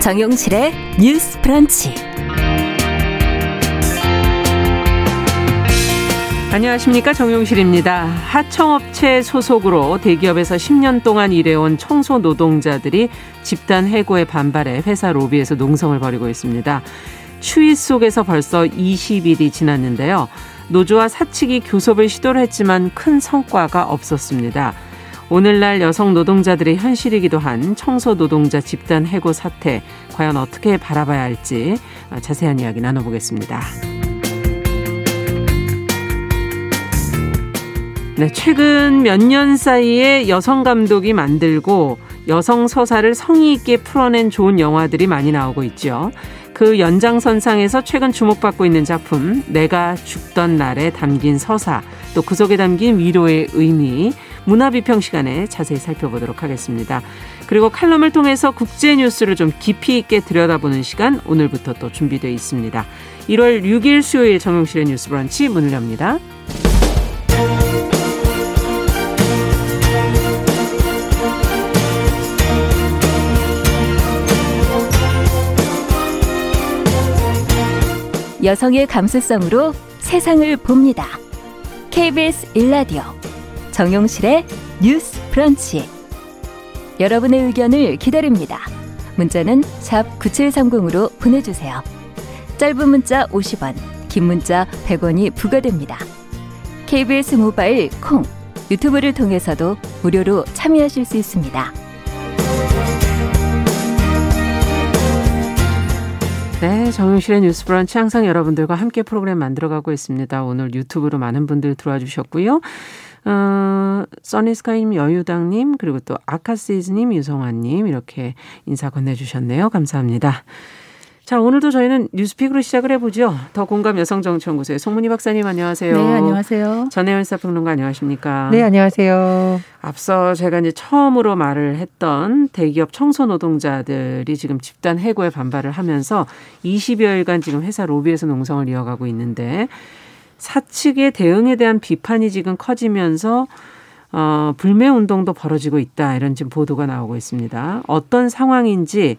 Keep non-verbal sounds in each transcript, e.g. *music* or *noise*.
정용실의 뉴스 프런치. 안녕하십니까 정용실입니다. 하청업체 소속으로 대기업에서 10년 동안 일해온 청소 노동자들이 집단 해고에 반발해 회사 로비에서 농성을 벌이고 있습니다. 추위 속에서 벌써 20일이 지났는데요. 노조와 사측이 교섭을 시도를 했지만 큰 성과가 없었습니다. 오늘날 여성 노동자들의 현실이기도 한 청소 노동자 집단 해고 사태 과연 어떻게 바라봐야 할지 자세한 이야기 나눠보겠습니다. 네, 최근 몇 년 사이에 여성 감독이 만들고 여성 서사를 성의 있게 풀어낸 좋은 영화들이 많이 나오고 있죠. 그 연장선상에서 최근 주목받고 있는 작품 내가 죽던 날에 담긴 서사 또 그 속에 담긴 위로의 의미 문화비평 시간에 자세히 살펴보도록 하겠습니다. 그리고 칼럼을 통해서 국제 뉴스를 좀 깊이 있게 들여다보는 시간 오늘부터 또 준비되어 있습니다. 1월 6일 수요일 정용실의 뉴스 브런치 문을 엽니다. 여성의 감수성으로 세상을 봅니다. KBS 일라디오 정용실의 뉴스 브런치. 여러분의 의견을 기다립니다. 문자는 9730으로 보내주세요. 짧은 문자 50원, 긴 문자 100원이 부과됩니다. KBS 모바일 콩, 유튜브를 통해서도 무료로 참여하실 수 있습니다. 네, 정용실의 뉴스 브런치 항상 여러분들과 함께 프로그램 만들어가고 있습니다. 오늘 유튜브로 많은 분들 들어와 주셨고요. 어, 써니스카이님, 여유당님, 그리고 또 아카시즈님, 유성환님 이렇게 인사 건네주셨네요. 감사합니다. 자, 오늘도 저희는 뉴스픽으로 시작을 해보죠. 더 공감 여성정치연구소의 송문희 박사님 안녕하세요. 네, 안녕하세요. 전혜연 사평론가 안녕하십니까. 네, 안녕하세요. 앞서 제가 이제 처음으로 말을 했던 대기업 청소 노동자들이 지금 집단 해고에 반발을 하면서 20여일간 지금 회사 로비에서 농성을 이어가고 있는데 사측의 대응에 대한 비판이 지금 커지면서 어, 불매 운동도 벌어지고 있다. 이런 지금 보도가 나오고 있습니다. 어떤 상황인지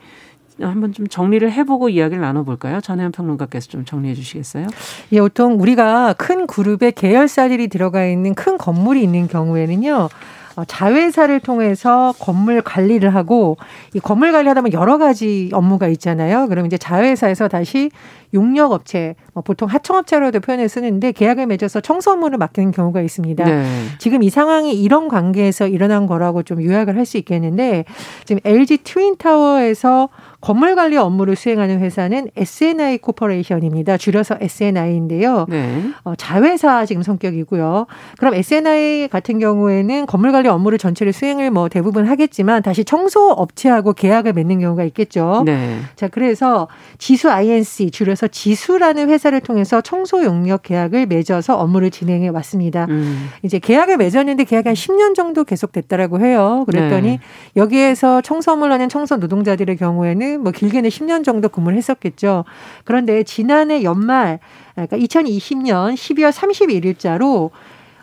한번 좀 정리를 해보고 이야기를 나눠볼까요? 전혜연 평론가께서 좀 정리해 주시겠어요? 예, 보통 우리가 큰 그룹에 계열사들이 들어가 있는 큰 건물이 있는 경우에는요. 어, 자회사를 통해서 건물 관리를 하고 이 건물 관리하다 보면 여러 가지 업무가 있잖아요. 그럼 이제 자회사에서 다시 용역 업체, 뭐 보통 하청업체로도 표현을 쓰는데 계약을 맺어서 청소 업무를 맡기는 경우가 있습니다. 네. 지금 이 상황이 이런 관계에서 일어난 거라고 좀 요약을 할 수 있겠는데 지금 LG 트윈타워에서 건물 관리 업무를 수행하는 회사는 S&I 코퍼레이션입니다. 줄여서 S&I인데요. 네. 어, 자회사 지금 성격이고요. 그럼 S&I 같은 경우에는 건물 관리 업무를 전체를 수행을 뭐 대부분 하겠지만 다시 청소 업체하고 계약을 맺는 경우가 있겠죠. 네. 자, 그래서 지수 INC 줄여서 지수라는 회사를 통해서 청소 용역 계약을 맺어서 업무를 진행해 왔습니다. 음. 이제 계약을 맺었는데 계약이 한 10년 정도 계속됐다라고 해요. 그랬더니 네. 여기에서 청소 업무를 하는 청소 노동자들의 경우에는 뭐 길게는 10년 정도 근무를 했었겠죠. 그런데 지난해 연말 그러니까 2020년 12월 31일자로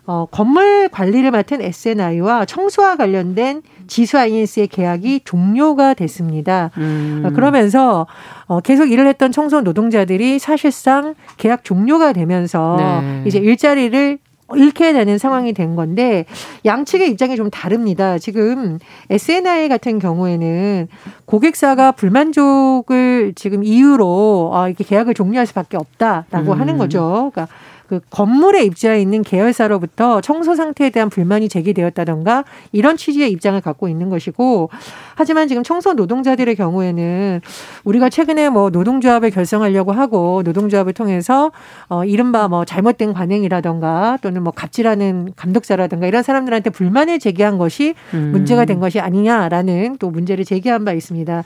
어, 건물 관리를 맡은 SNI와 청소와 관련된 지수 INS의 계약이 종료가 됐습니다. 음. 어, 그러면서 어, 계속 일을 했던 청소 노동자들이 사실상 계약 종료가 되면서 네. 이제 일자리를 잃게 되는 상황이 된 건데 양측의 입장이 좀 다릅니다. 지금 SNI 같은 경우에는 고객사가 불만족을 지금 이유로 아, 이렇게 계약을 종료할 수밖에 없다라고 음. 하는 거죠. 그러니까 그 건물에 입주해 있는 계열사로부터 청소 상태에 대한 불만이 제기되었다던가 이런 취지의 입장을 갖고 있는 것이고 하지만 지금 청소 노동자들의 경우에는 우리가 최근에 뭐 노동조합을 결성하려고 하고 노동조합을 통해서 어 이른바 뭐 잘못된 관행이라던가 또는 뭐 갑질하는 감독자라든가 이런 사람들한테 불만을 제기한 것이 음. 문제가 된 것이 아니냐라는 또 문제를 제기한 바 있습니다.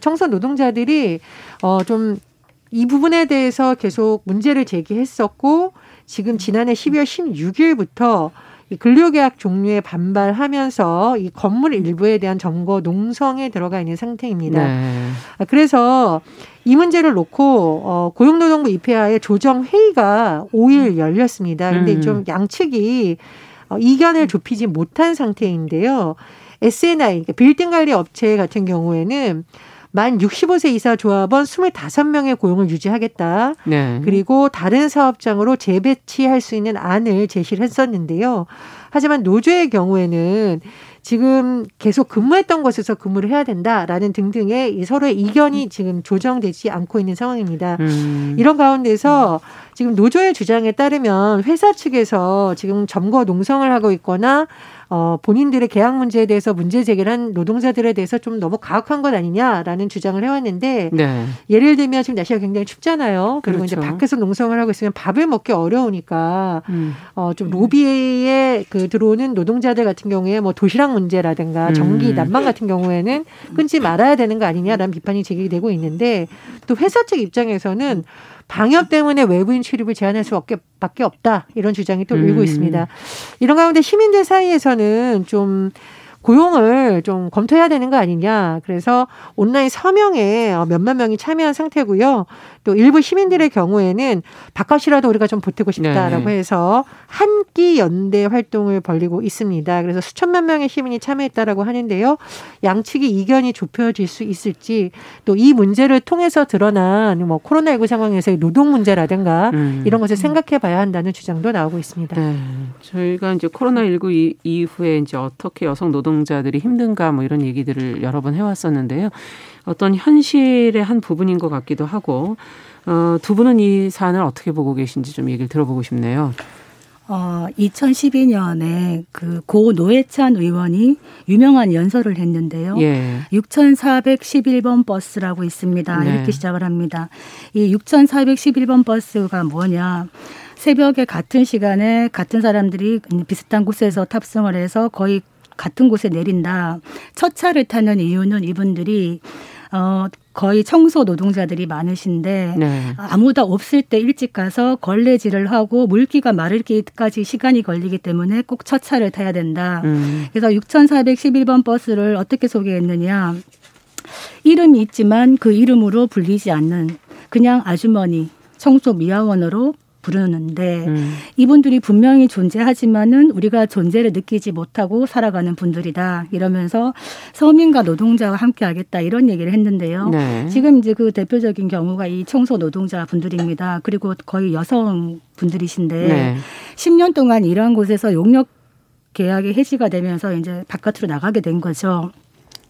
청소 노동자들이 어좀 이 부분에 대해서 계속 문제를 제기했었고 지금 지난해 12월 16일부터 이 근로계약 종류에 반발하면서 이 건물 일부에 대한 점거 농성에 들어가 있는 상태입니다. 네. 그래서 이 문제를 놓고 어, 고용노동부 입회하의 조정 회의가 5일 열렸습니다. 근데 음. 좀 양측이 어, 이견을 좁히지 못한 상태인데요. SNI 그러니까 빌딩 관리 업체 같은 경우에는 만 65세 이사 조합원 25명의 고용을 유지하겠다. 네. 그리고 다른 사업장으로 재배치할 수 있는 안을 제시를 했었는데요. 하지만 노조의 경우에는 지금 계속 근무했던 곳에서 근무를 해야 된다라는 등등의 이 서로의 이견이 지금 조정되지 않고 있는 상황입니다. 음. 이런 가운데서 지금 노조의 주장에 따르면 회사 측에서 지금 점거 농성을 하고 있거나 어, 본인들의 계약 문제에 대해서 문제 제기를 한 노동자들에 대해서 좀 너무 가혹한 것 아니냐라는 주장을 해왔는데 네. 예를 들면 지금 날씨가 굉장히 춥잖아요. 그리고 그렇죠. 이제 밖에서 농성을 하고 있으면 밥을 먹기 어려우니까 음. 어, 좀 로비에 그 들어오는 노동자들 같은 경우에 뭐 도시락 문제라든가 전기 음. 난방 같은 경우에는 끊지 말아야 되는 거 아니냐라는 비판이 제기되고 있는데 또 회사 측 입장에서는 방역 때문에 외부인 출입을 제한할 수밖에 없다 이런 주장이 또 일고 음. 있습니다. 이런 가운데 시민들 사이에서는 좀 고용을 좀 검토해야 되는 거 아니냐. 그래서 온라인 서명에 몇만 명이 참여한 상태고요. 또 일부 시민들의 경우에는 바깥이라도 우리가 좀 보태고 싶다라고 네. 해서 한 끼 연대 활동을 벌리고 있습니다. 그래서 수천만 명의 시민이 참여했다라고 하는데요. 양측이 이견이 좁혀질 수 있을지 또 이 문제를 통해서 드러난 뭐 코로나19 상황에서의 노동 문제라든가 음. 이런 것을 생각해 봐야 한다는 주장도 나오고 있습니다. 네. 저희가 이제 코로나19 이후에 이제 어떻게 여성 노동자들이 힘든가 뭐 이런 얘기들을 여러 번 해왔었는데요. 어떤 현실의 한 부분인 것 같기도 하고 어, 두 분은 이 사안을 어떻게 보고 계신지 좀 얘기를 들어보고 싶네요. 어, 2012년에 그 고 노회찬 의원이 유명한 연설을 했는데요. 예. 6,411번 버스라고 있습니다. 네. 이렇게 시작을 합니다. 이 6,411번 버스가 뭐냐? 새벽에 같은 시간에 같은 사람들이 비슷한 곳에서 탑승을 해서 거의 같은 곳에 내린다. 첫 차를 타는 이유는 이분들이 어, 거의 청소 노동자들이 많으신데 네. 아무도 없을 때 일찍 가서 걸레질을 하고 물기가 마르기까지 시간이 걸리기 때문에 꼭 첫 차를 타야 된다. 음. 그래서 6,411번 버스를 어떻게 소개했느냐. 이름이 있지만 그 이름으로 불리지 않는 그냥 아주머니 청소 미화원으로 부르는데 음. 이분들이 분명히 존재하지만은 우리가 존재를 느끼지 못하고 살아가는 분들이다 이러면서 서민과 노동자와 함께 하겠다 이런 얘기를 했는데요. 네. 지금 이제 그 대표적인 경우가 이 청소 노동자 분들입니다. 그리고 거의 여성 분들이신데 네. 10년 동안 일한 곳에서 용역 계약이 해지가 되면서 이제 바깥으로 나가게 된 거죠.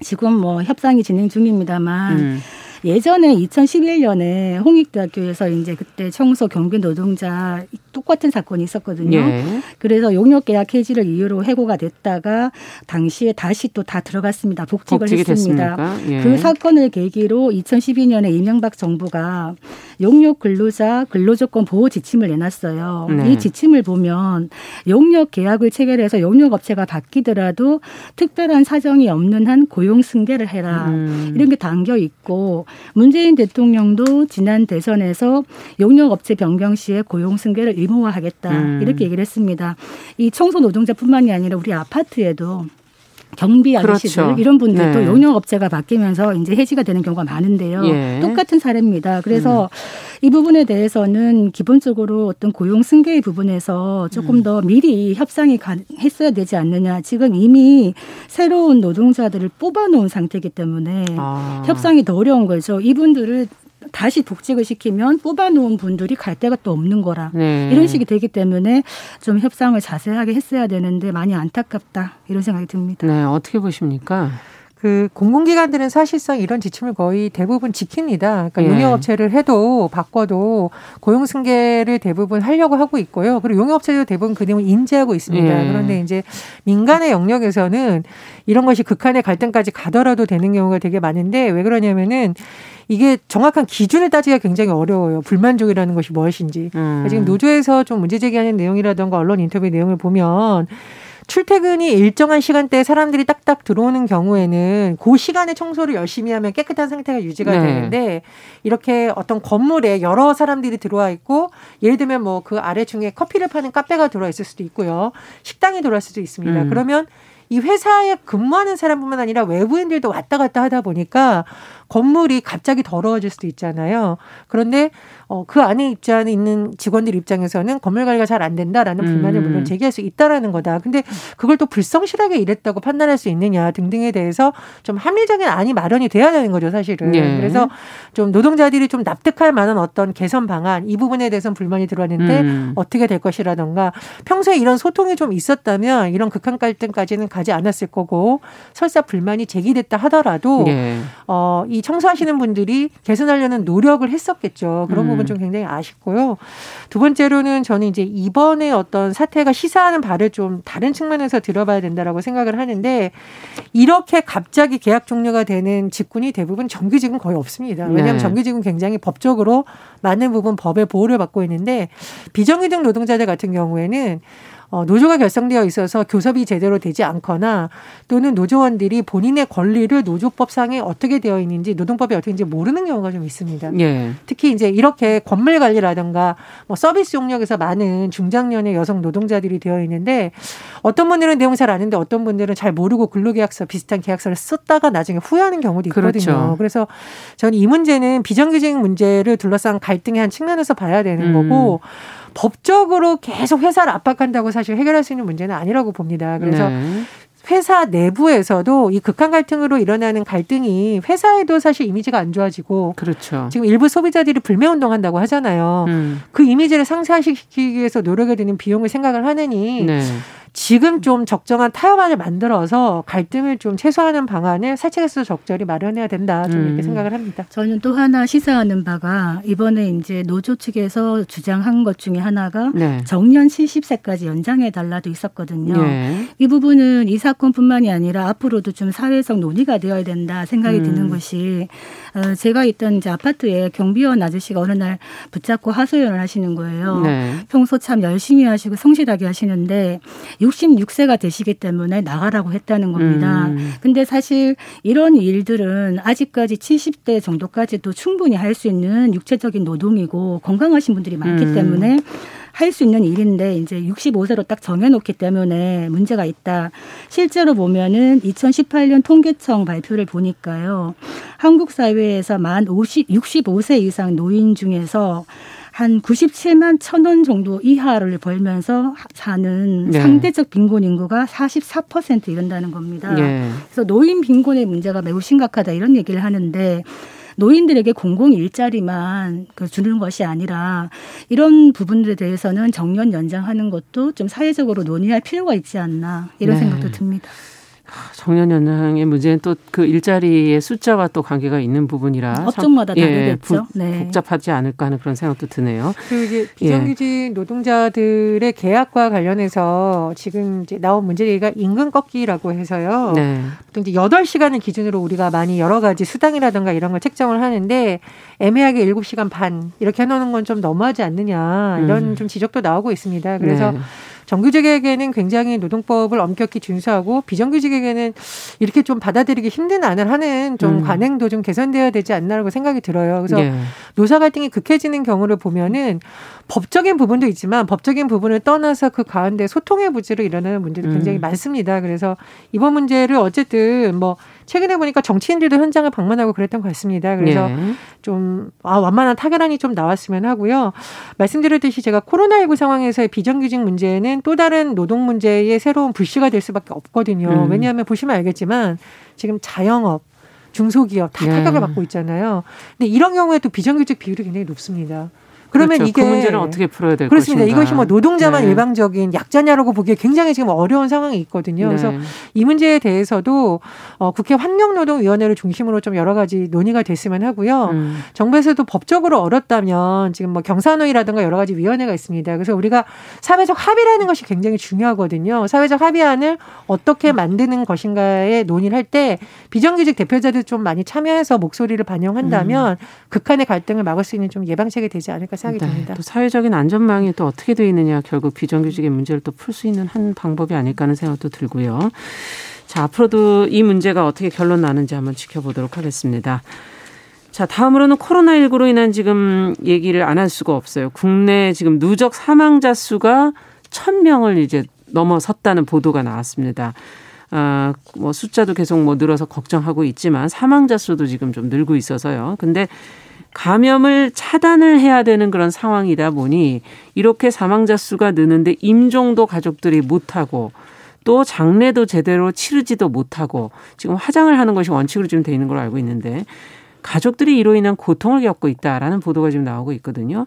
지금 뭐 협상이 진행 중입니다만 음. 예전에 2011년에 홍익대학교에서 이제 그때 청소 경비 노동자 똑같은 사건이 있었거든요. 예. 그래서 용역 계약 해지를 이유로 해고가 됐다가 당시에 다시 또 다 들어갔습니다. 복직을 했습니다. 예. 그 사건을 계기로 2012년에 이명박 정부가 용역 근로자 근로조건 보호 지침을 내놨어요. 네. 이 지침을 보면 용역 계약을 체결해서 용역 업체가 바뀌더라도 특별한 사정이 없는 한 고용 승계를 해라. 음. 이런 게 담겨 있고 문재인 대통령도 지난 대선에서 용역 업체 변경 시에 고용 승계를 의무화하겠다. 음. 이렇게 얘기를 했습니다. 이 청소 노동자뿐만이 아니라 우리 아파트에도 경비 아저씨들 그렇죠. 이런 분들도 네. 용역업체가 바뀌면서 이제 해지가 되는 경우가 많은데요. 예. 똑같은 사례입니다. 그래서 음. 이 부분에 대해서는 기본적으로 어떤 고용 승계의 부분에서 조금 음. 더 미리 협상이 했어야 되지 않느냐. 지금 이미 새로운 노동자들을 뽑아놓은 상태이기 때문에 아. 협상이 더 어려운 거죠. 이분들을 다시 복직을 시키면 뽑아놓은 분들이 갈 데가 또 없는 거라 네. 이런 식이 되기 때문에 좀 협상을 자세하게 했어야 되는데 많이 안타깝다 이런 생각이 듭니다. 네, 어떻게 보십니까? 그 공공기관들은 사실상 이런 지침을 거의 대부분 지킵니다. 그러니까 예. 용역업체를 해도 바꿔도 고용승계를 대부분 하려고 하고 있고요. 그리고 용역업체도 대부분 그 내용을 인지하고 있습니다. 예. 그런데 이제 민간의 영역에서는 이런 것이 극한의 갈등까지 가더라도 되는 경우가 되게 많은데 왜 그러냐면은 이게 정확한 기준을 따지기가 굉장히 어려워요. 불만족이라는 것이 무엇인지. 음. 지금 노조에서 좀 문제 제기하는 내용이라던가 언론 인터뷰 내용을 보면 출퇴근이 일정한 시간대에 사람들이 딱딱 들어오는 경우에는 그 시간에 청소를 열심히 하면 깨끗한 상태가 유지가 네. 되는데 이렇게 어떤 건물에 여러 사람들이 들어와 있고 예를 들면 뭐 그 아래 중에 커피를 파는 카페가 들어와 있을 수도 있고요. 식당이 들어올 수도 있습니다. 음. 그러면 이 회사에 근무하는 사람뿐만 아니라 외부인들도 왔다 갔다 하다 보니까 건물이 갑자기 더러워질 수도 있잖아요. 그런데 어, 그 안에 입장에 있는 직원들 입장에서는 건물 관리가 잘 안 된다라는 불만을 음. 물론 제기할 수 있다라는 거다. 근데 그걸 또 불성실하게 일했다고 판단할 수 있느냐 등등에 대해서 좀 합리적인 안이 마련이 돼야 되는 거죠, 사실은. 네. 그래서 좀 노동자들이 좀 납득할 만한 어떤 개선 방안 이 부분에 대해서는 불만이 들어왔는데 음. 어떻게 될 것이라던가 평소에 이런 소통이 좀 있었다면 이런 극한 갈등까지는 가지 않았을 거고 설사 불만이 제기됐다 하더라도 네. 어, 이 청소하시는 분들이 개선하려는 노력을 했었겠죠. 그런 음. 부분 좀 굉장히 아쉽고요. 두 번째로는 저는 이제 이번에 어떤 사태가 시사하는 바를 좀 다른 측면에서 들어봐야 된다라고 생각을 하는데 이렇게 갑자기 계약 종료가 되는 직군이 대부분 정규직은 거의 없습니다. 왜냐하면 네. 정규직은 굉장히 법적으로 많은 부분 법의 보호를 받고 있는데 비정규직 노동자들 같은 경우에는 어, 노조가 결성되어 있어서 교섭이 제대로 되지 않거나 또는 노조원들이 본인의 권리를 노조법상에 어떻게 되어 있는지 노동법이 어떻게 있는지 모르는 경우가 좀 있습니다. 예. 특히 이제 이렇게 건물 관리라든가 뭐 서비스 용역에서 많은 중장년의 여성 노동자들이 되어 있는데 어떤 분들은 내용 잘 아는데 어떤 분들은 잘 모르고 근로계약서 비슷한 계약서를 썼다가 나중에 후회하는 경우도 있거든요. 그렇죠. 그래서 저는 이 문제는 비정규직 문제를 둘러싼 갈등의 한 측면에서 봐야 되는 음. 거고 법적으로 계속 회사를 압박한다고 사실 해결할 수 있는 문제는 아니라고 봅니다. 그래서 네. 회사 내부에서도 이 극한 갈등으로 일어나는 갈등이 회사에도 사실 이미지가 안 좋아지고 그렇죠. 지금 일부 소비자들이 불매 운동한다고 하잖아요. 음. 그 이미지를 상쇄시키기 위해서 노력을 드는 비용을 생각을 하느니 네. 지금 좀 적정한 타협안을 만들어서 갈등을 좀 최소화하는 방안을 사측에서 적절히 마련해야 된다. 좀 이렇게 음. 생각을 합니다. 저는 또 하나 시사하는 바가 이번에 이제 노조 측에서 주장한 것 중에 하나가 네. 정년 70세까지 연장해 달라도 있었거든요. 네. 이 부분은 이 사건뿐만이 아니라 앞으로도 좀 사회적 논의가 되어야 된다 생각이 음. 드는 것이 어, 제가 있던 이제 아파트에 경비원 아저씨가 어느 날 붙잡고 하소연을 하시는 거예요. 네. 평소 참 열심히 하시고 성실하게 하시는데 66세가 되시기 때문에 나가라고 했다는 겁니다. 음. 근데 사실 이런 일들은 아직까지 70대 정도까지도 충분히 할 수 있는 육체적인 노동이고 건강하신 분들이 많기 음. 때문에 할 수 있는 일인데 이제 65세로 딱 정해놓기 때문에 문제가 있다. 실제로 보면은 2018년 통계청 발표를 보니까요. 한국 사회에서 만 50, 65세 이상 노인 중에서 한 97만 천 원 정도 이하를 벌면서 사는 네. 상대적 빈곤 인구가 44% 이른다는 겁니다. 네. 그래서 노인 빈곤의 문제가 매우 심각하다 이런 얘기를 하는데 노인들에게 공공 일자리만 그 주는 것이 아니라 이런 부분들에 대해서는 정년 연장하는 것도 좀 사회적으로 논의할 필요가 있지 않나 이런 네. 생각도 듭니다. 정년 연장의 문제는 또 그 일자리의 숫자와 또 관계가 있는 부분이라 업종마다 예, 다르겠죠. 부, 네. 복잡하지 않을까 하는 그런 생각도 드네요. 그리고 이제 비정규직 예. 노동자들의 계약과 관련해서 지금 이제 나온 문제가 임금 꺾기라고 해서요. 네. 보통 이제 8시간을 기준으로 우리가 많이 여러 가지 수당이라든가 이런 걸 책정을 하는데 애매하게 7시간 반 이렇게 해놓는 건 좀 너무하지 않느냐 이런 음. 좀 지적도 나오고 있습니다. 그래서 네. 정규직에게는 굉장히 노동법을 엄격히 준수하고 비정규직에게는 이렇게 좀 받아들이기 힘든 안을 하는 좀 음. 관행도 좀 개선돼야 되지 않나라고 생각이 들어요. 그래서 예. 노사 갈등이 극해지는 경우를 보면은 법적인 부분도 있지만 법적인 부분을 떠나서 그 가운데 소통의 부재로 일어나는 문제도 굉장히 음. 많습니다. 그래서 이번 문제를 어쨌든 뭐 최근에 보니까 정치인들도 현장을 방문하고 그랬던 것 같습니다. 그래서 네. 좀 아, 완만한 타결안이 좀 나왔으면 하고요. 말씀드렸듯이 제가 코로나19 상황에서의 비정규직 문제는 또 다른 노동 문제의 새로운 불씨가 될 수밖에 없거든요. 음. 왜냐하면 보시면 알겠지만 지금 자영업 중소기업 다 네. 타격을 받고 있잖아요. 근데 이런 경우에 또 비정규직 비율이 굉장히 높습니다. 그러면 그렇죠. 이게 그 문제는 어떻게 풀어야 될 그렇습니다. 것인가. 이것이 뭐 노동자만 네. 일방적인 약자냐라고 보기에 굉장히 지금 어려운 상황이 있거든요. 네. 그래서 이 문제에 대해서도 어, 국회 환경노동위원회를 중심으로 좀 여러 가지 논의가 됐으면 하고요. 음. 정부에서도 법적으로 어렵다면 지금 뭐 경산호위라든가 여러 가지 위원회가 있습니다. 그래서 우리가 사회적 합의라는 것이 굉장히 중요하거든요. 사회적 합의안을 어떻게 만드는 것인가에 논의를 할 때 비정규직 대표자들 좀 많이 참여해서 목소리를 반영한다면 음. 극한의 갈등을 막을 수 있는 좀 예방책이 되지 않을까 생각이 네, 듭니다. 또 사회적인 안전망이 또 어떻게 되어 있느냐 결국 비정규직의 문제를 또 풀 수 있는 한 방법이 아닐까 하는 생각도 들고요. 자 앞으로도 이 문제가 어떻게 결론 나는지 한번 지켜보도록 하겠습니다. 자, 다음으로는 코로나19로 인한 지금 얘기를 안 할 수가 없어요. 국내 지금 누적 사망자 수가 천명을 이제 넘어섰다는 보도가 나왔습니다. 아, 뭐 숫자도 계속 뭐 늘어서 걱정하고 있지만 사망자 수도 지금 좀 늘고 있어서요. 근데 감염을 차단을 해야 되는 그런 상황이다 보니 이렇게 사망자 수가 느는데 임종도 가족들이 못하고 또 장례도 제대로 치르지도 못하고 지금 화장을 하는 것이 원칙으로 지금 돼 있는 걸로 알고 있는데 가족들이 이로 인한 고통을 겪고 있다라는 보도가 지금 나오고 있거든요.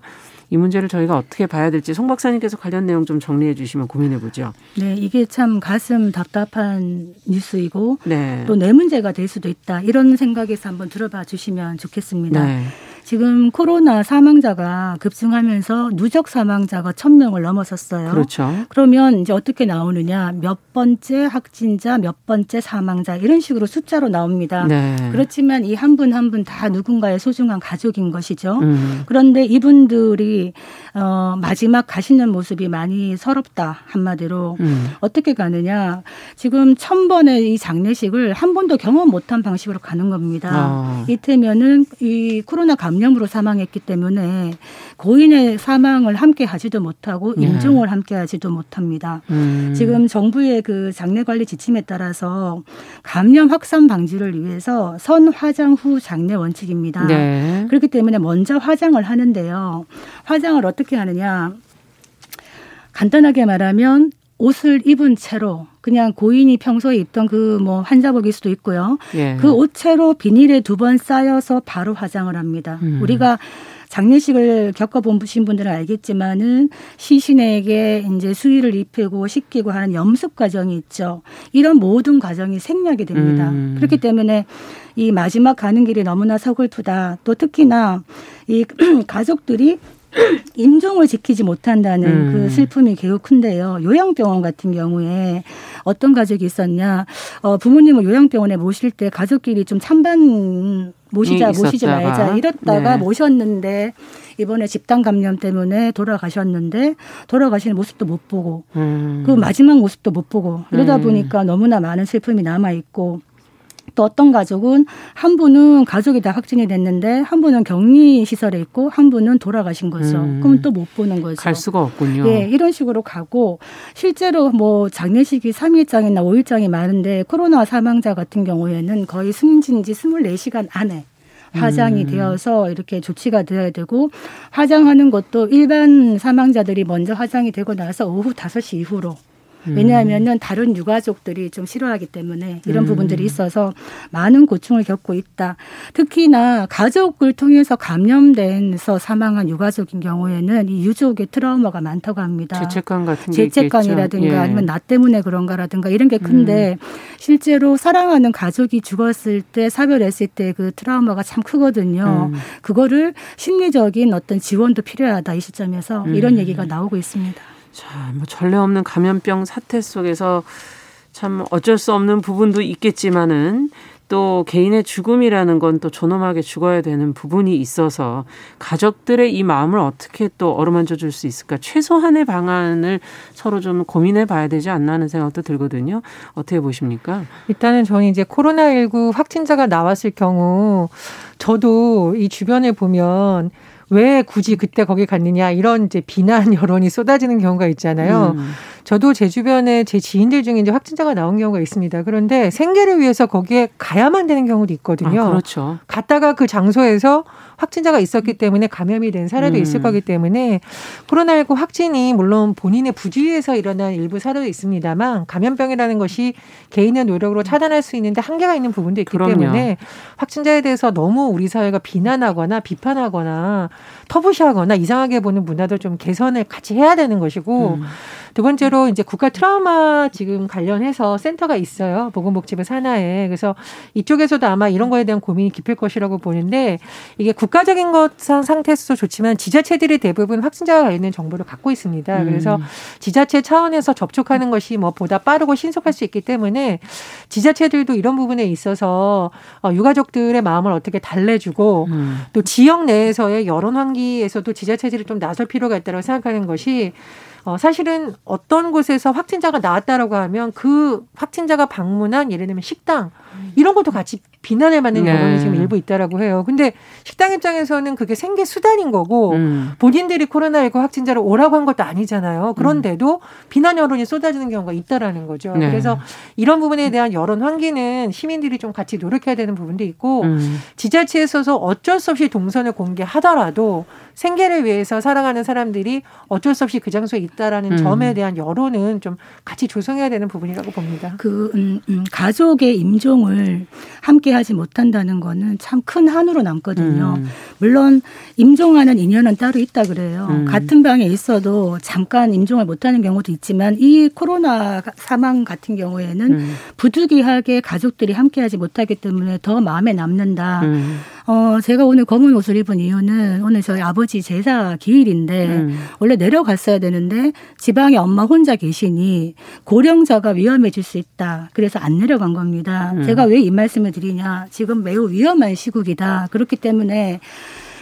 이 문제를 저희가 어떻게 봐야 될지 송 박사님께서 관련 내용 좀 정리해 주시면 고민해 보죠. 네, 이게 참 가슴 답답한 뉴스이고 네. 또내 문제가 될 수도 있다. 이런 생각에서 한번 들어봐 주시면 좋겠습니다. 네. 지금 코로나 사망자가 급증하면서 누적 사망자가 천명을 넘어섰어요. 그렇죠. 그러면 이제 어떻게 나오느냐? 몇 번째 확진자, 몇 번째 사망자 이런 식으로 숫자로 나옵니다. 네. 그렇지만 이 한 분 한 분 다 누군가의 소중한 가족인 것이죠. 음. 그런데 이분들이 어 마지막 가시는 모습이 많이 서럽다 한마디로 음. 어떻게 가느냐? 지금 천 번의 이 장례식을 한 번도 경험 못한 방식으로 가는 겁니다. 어. 이태면은 이 코로나 감염 감염으로 사망했기 때문에 고인의 사망을 함께 하지도 못하고 네. 임종을 네. 함께 하지도 못합니다. 음. 지금 정부의 그 장례 관리 지침에 따라서 감염 확산 방지를 위해서 선 화장 후 장례 원칙입니다. 네. 그렇기 때문에 먼저 화장을 하는데요. 화장을 어떻게 하느냐? 간단하게 말하면 옷을 입은 채로 그냥 고인이 평소에 입던 그 뭐 환자복일 수도 있고요. 예. 그 옷채로 비닐에 두 번 쌓여서 바로 화장을 합니다. 음. 우리가 장례식을 겪어보신 분들은 알겠지만은 시신에게 이제 수의를 입히고 씻기고 하는 염습 과정이 있죠. 이런 모든 과정이 생략이 됩니다. 음. 그렇기 때문에 이 마지막 가는 길이 너무나 서글프다. 또 특히나 이 *clears throat* 가족들이 임종을 지키지 못한다는 음. 그 슬픔이 매우 큰데요. 요양병원 같은 경우에 어떤 가족이 있었냐. 어, 부모님을 요양병원에 모실 때 가족끼리 좀 찬반 모시자, 모시지 말자 이랬다가 네. 모셨는데 이번에 집단 감염 때문에 돌아가셨는데 돌아가시는 모습도 못 보고 음. 그 마지막 모습도 못 보고 이러다 음. 보니까 너무나 많은 슬픔이 남아 있고 또 어떤 가족은 한 분은 가족이 다 확진이 됐는데 한 분은 격리 시설에 있고 한 분은 돌아가신 거죠. 음. 그럼 또 못 보는 거죠. 갈 수가 없군요. 예, 이런 식으로 가고 실제로 뭐 장례식이 3일장이나 5일장이 많은데 코로나 사망자 같은 경우에는 거의 숨진 지 24시간 안에 화장이 음. 되어서 이렇게 조치가 되어야 되고 화장하는 것도 일반 사망자들이 먼저 화장이 되고 나서 오후 5시 이후로 음. 왜냐하면은 다른 유가족들이 좀 싫어하기 때문에 이런 음. 부분들이 있어서 많은 고충을 겪고 있다. 특히나 가족을 통해서 감염돼서 사망한 유가족인 경우에는 이 유족의 트라우마가 많다고 합니다. 죄책감 같은 게 죄책감이라든가 예. 아니면 나 때문에 그런가라든가 이런 게 큰데 음. 실제로 사랑하는 가족이 죽었을 때 사별했을 때 그 트라우마가 참 크거든요. 음. 그거를 심리적인 어떤 지원도 필요하다 이 시점에서 이런 음. 얘기가 나오고 있습니다. 자, 뭐 전례 없는 감염병 사태 속에서 참 어쩔 수 없는 부분도 있겠지만은 또 개인의 죽음이라는 건 또 존엄하게 죽어야 되는 부분이 있어서 가족들의 이 마음을 어떻게 또 어루만져 줄 수 있을까 최소한의 방안을 서로 좀 고민해 봐야 되지 않나 하는 생각도 들거든요. 어떻게 보십니까? 일단은 저는 이제 코로나19 확진자가 나왔을 경우 저도 이 주변에 보면 왜 굳이 그때 거기 갔느냐 이런 이제 비난 여론이 쏟아지는 경우가 있잖아요. 음. 저도 제 주변에 제 지인들 중에 이제 확진자가 나온 경우가 있습니다. 그런데 생계를 위해서 거기에 가야만 되는 경우도 있거든요. 아, 그렇죠. 갔다가 그 장소에서 확진자가 있었기 때문에 감염이 된 사례도 음. 있을 거기 때문에 코로나19 확진이 물론 본인의 부주의에서 일어난 일부 사례도 있습니다만 감염병이라는 것이 개인의 노력으로 차단할 수 있는데 한계가 있는 부분도 있기 그럼요. 때문에 확진자에 대해서 너무 우리 사회가 비난하거나 비판하거나 터부시하거나 이상하게 보는 문화도 좀 개선을 같이 해야 되는 것이고 음. 두 번째로 이제 국가 트라우마 지금 관련해서 센터가 있어요. 보건복지부 산하에. 그래서 이쪽에서도 아마 이런 거에 대한 고민이 깊을 것이라고 보는데 이게 국가적인 것 상태에서도 좋지만 지자체들이 대부분 확진자가 관련된 정보를 갖고 있습니다. 그래서 음. 지자체 차원에서 접촉하는 것이 뭐 보다 빠르고 신속할 수 있기 때문에 지자체들도 이런 부분에 있어서 어, 유가족들의 마음을 어떻게 달래주고 음. 또 지역 내에서의 여론 환기에서도 지자체들이 좀 나설 필요가 있다고 생각하는 것이 어, 사실은 어떤 곳에서 확진자가 나왔다라고 하면 그 확진자가 방문한 예를 들면 식당 이런 것도 같이 비난을 받는 네. 여론이 지금 일부 있다라고 해요. 근데 식당 입장에서는 그게 생계 수단인 거고 음. 본인들이 코로나19 확진자를 오라고 한 것도 아니잖아요. 그런데도 음. 비난 여론이 쏟아지는 경우가 있다라는 거죠. 네. 그래서 이런 부분에 대한 여론 환기는 시민들이 좀 같이 노력해야 되는 부분도 있고 음. 지자체에서도 어쩔 수 없이 동선을 공개하더라도 생계를 위해서 살아가는 사람들이 어쩔 수 없이 그 장소에 있다라는 음. 점에 대한 여론은 좀 같이 조성해야 되는 부분이라고 봅니다. 그 음, 음, 가족의 임종 을 함께 하지 못한다는 거는 참 큰 한으로 남거든요. 음. 물론 임종하는 인연은 따로 있다 그래요. 음. 같은 방에 있어도 잠깐 임종을 못하는 경우도 있지만 이 코로나 사망 같은 경우에는 음. 부득이하게 가족들이 함께 하지 못하기 때문에 더 마음에 남는다. 어, 제가 오늘 검은 옷을 입은 이유는 오늘 저희 아버지 제사 기일인데 음. 원래 내려갔어야 되는데 지방에 엄마 혼자 계시니 고령자가 위험해질 수 있다. 그래서 안 내려간 겁니다. 음. 제가 왜 이 말씀을 드리냐. 지금 매우 위험한 시국이다. 그렇기 때문에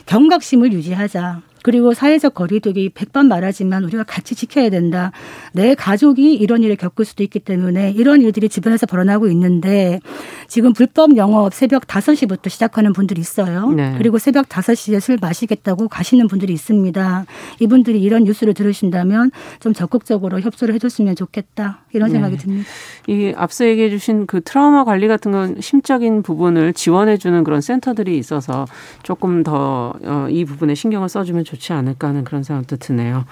경각심을 유지하자. 그리고 사회적 거리두기 백번 말하지만 우리가 같이 지켜야 된다. 내 가족이 이런 일을 겪을 수도 있기 때문에 이런 일들이 주변에서 벌어나고 있는데 지금 불법 영업 새벽 5시부터 시작하는 분들이 있어요. 네. 그리고 새벽 5시에 술 마시겠다고 가시는 분들이 있습니다. 이분들이 이런 뉴스를 들으신다면 좀 적극적으로 협조를 해줬으면 좋겠다. 이런 네. 생각이 네. 듭니다. 이 앞서 얘기해 주신 그 트라우마 관리 같은 건 심적인 부분을 지원해 주는 그런 센터들이 있어서 조금 더이 어, 부분에 신경을 써주면 좋지 않을까 하는 그런 생각도 드네요.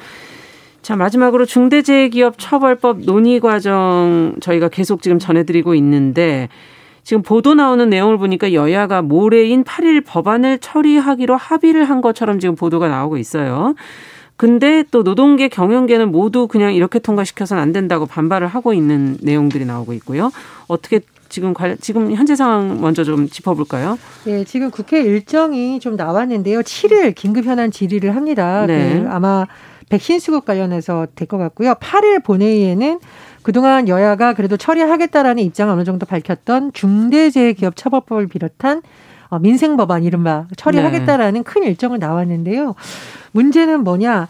자, 마지막으로 중대재해기업 처벌법 논의 과정 저희가 계속 지금 전해드리고 있는데 지금 보도 나오는 내용을 보니까 여야가 모레인 8일 법안을 처리하기로 합의를 한 것처럼 지금 보도가 나오고 있어요. 근데 또 노동계 경영계는 모두 그냥 이렇게 통과시켜서는 안 된다고 반발을 하고 있는 내용들이 나오고 있고요. 어떻게 지금 관, 지금 현재 상황 먼저 좀 짚어볼까요? 네, 지금 국회 일정이 좀 나왔는데요. 7일 긴급 현안 질의를 합니다. 네. 그 아마 백신 수급 관련해서 될 것 같고요. 8일 본회의에는 그동안 여야가 그래도 처리하겠다라는 입장을 어느 정도 밝혔던 중대재해기업처벌법을 비롯한 어, 민생 법안 이른바 처리하겠다라는 네. 큰 일정을 나왔는데요. 문제는 뭐냐?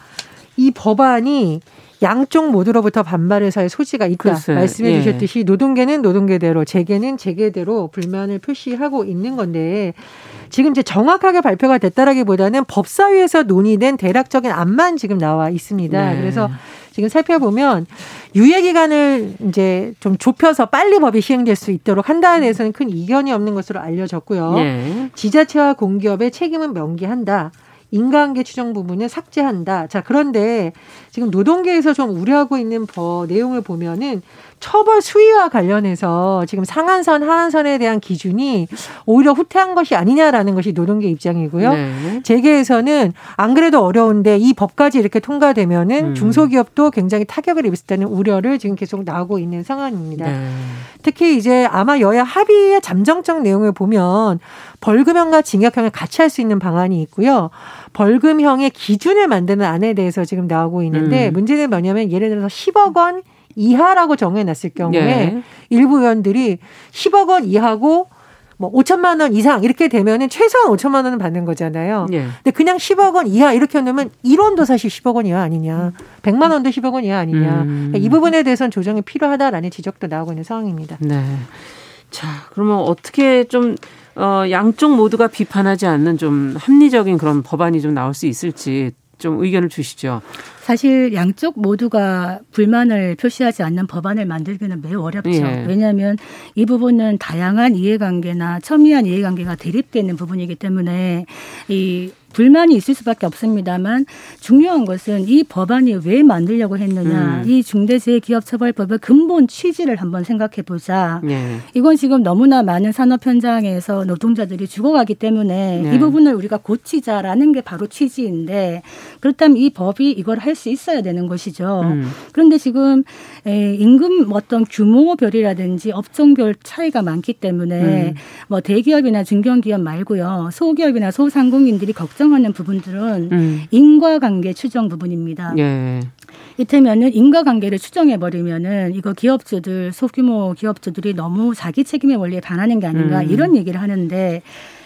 이 법안이 양쪽 모두로부터 반발의사의 소지가 있다. 글쎄, 말씀해 예. 주셨듯이 노동계는 노동계대로 재계는 재계대로 불만을 표시하고 있는 건데 지금 이제 정확하게 발표가 됐다라기보다는 법사위에서 논의된 대략적인 안만 지금 나와 있습니다. 네. 그래서 지금 살펴보면 유예 기간을 이제 좀 좁혀서 빨리 법이 시행될 수 있도록 한다에 대해서는 큰 이견이 없는 것으로 알려졌고요. 네. 지자체와 공기업의 책임은 명기한다. 인간계 추정 부분을 삭제한다. 자, 그런데 지금 노동계에서 좀 우려하고 있는 법 내용을 보면은 처벌 수위와 관련해서 지금 상한선, 하한선에 대한 기준이 오히려 후퇴한 것이 아니냐라는 것이 노동계 입장이고요. 네. 재계에서는 안 그래도 어려운데 이 법까지 이렇게 통과되면은 음. 중소기업도 굉장히 타격을 입을 있다는 우려를 지금 계속 나오고 있는 상황입니다. 네. 특히 이제 아마 여야 합의의 잠정적 내용을 보면 벌금형과 징역형을 같이 할 수 있는 방안이 있고요. 벌금형의 기준을 만드는 안에 대해서 지금 나오고 있는데 음. 문제는 뭐냐면 예를 들어서 10억 원 이하라고 정해놨을 경우에 네. 일부 의원들이 10억 원 이하고 뭐 5천만 원 이상 이렇게 되면은 최소한 5천만 원은 받는 거잖아요. 네. 근데 그냥 10억 원 이하 이렇게 놓으면 1원도 사실 10억 원 이하 아니냐. 100만 원도 10억 원 이하 아니냐. 음. 그러니까 이 부분에 대해서는 조정이 필요하다라는 지적도 나오고 있는 상황입니다. 네. 자, 그러면 어떻게 좀 어, 양쪽 모두가 비판하지 않는 좀 합리적인 그런 법안이 좀 나올 수 있을지 좀 의견을 주시죠. 사실 양쪽 모두가 불만을 표시하지 않는 법안을 만들기는 매우 어렵죠. 예. 왜냐하면 이 부분은 다양한 이해관계나 첨예한 이해관계가 대립되는 부분이기 때문에 이 불만이 있을 수밖에 없습니다만 중요한 것은 이 법안이 왜 만들려고 했느냐. 음. 이 중대재해기업처벌법의 근본 취지를 한번 생각해 보자. 네. 이건 지금 너무나 많은 산업 현장에서 노동자들이 죽어가기 때문에 네. 이 부분을 우리가 고치자라는 게 바로 취지인데 그렇다면 이 법이 이걸 할 수 있어야 되는 것이죠. 음. 그런데 지금 임금 어떤 규모별이라든지 업종별 차이가 많기 때문에 음. 뭐 대기업이나 중견기업 말고요. 소기업이나 소상공인들이 걱정 걱정하는 부분들은 음. 인과관계 추정 부분입니다. 예. 이태면은 인과관계를 추정해 버리면은 이거 기업주들 소규모 기업주들이 너무 자기 책임의 원리에 반하는 게 아닌가 음. 이런 얘기를 하는데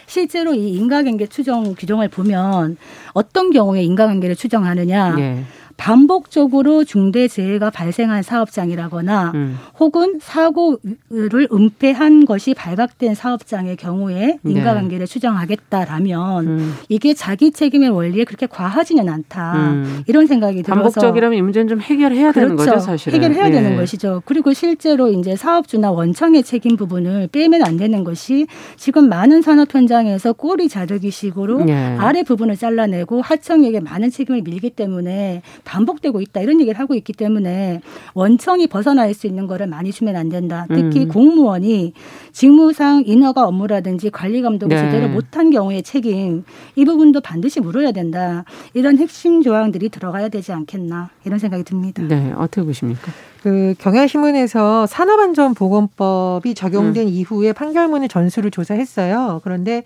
실제로 이 인과관계 추정 규정을 보면 어떤 경우에 인과관계를 추정하느냐. 예. 반복적으로 중대 재해가 발생한 사업장이라거나 음. 혹은 사고를 은폐한 것이 발각된 사업장의 경우에 네. 인과관계를 네. 추정하겠다라면 음. 이게 자기 책임의 원리에 그렇게 과하지는 않다 음. 이런 생각이 들어서 반복적이라면 이 문제는 좀 해결해야 그렇죠. 되는 거죠 사실은 해결해야 네. 되는 것이죠. 그리고 실제로 이제 사업주나 원청의 책임 부분을 빼면 안 되는 것이 지금 많은 산업 현장에서 꼬리 자르기식으로 네. 아래 부분을 잘라내고 하청에게 많은 책임을 밀기 때문에 반복되고 있다 이런 얘기를 하고 있기 때문에 원청이 벗어날 수 있는 거를 많이 주면 안 된다. 특히 음. 공무원이 직무상 인허가 업무라든지 관리 감독을 네. 제대로 못한 경우의 책임 이 부분도 반드시 물어야 된다. 이런 핵심 조항들이 들어가야 되지 않겠나 이런 생각이 듭니다. 네, 어떻게 보십니까? 그 경향신문에서 산업안전보건법이 적용된 음. 이후에 판결문을 전수를 조사했어요. 그런데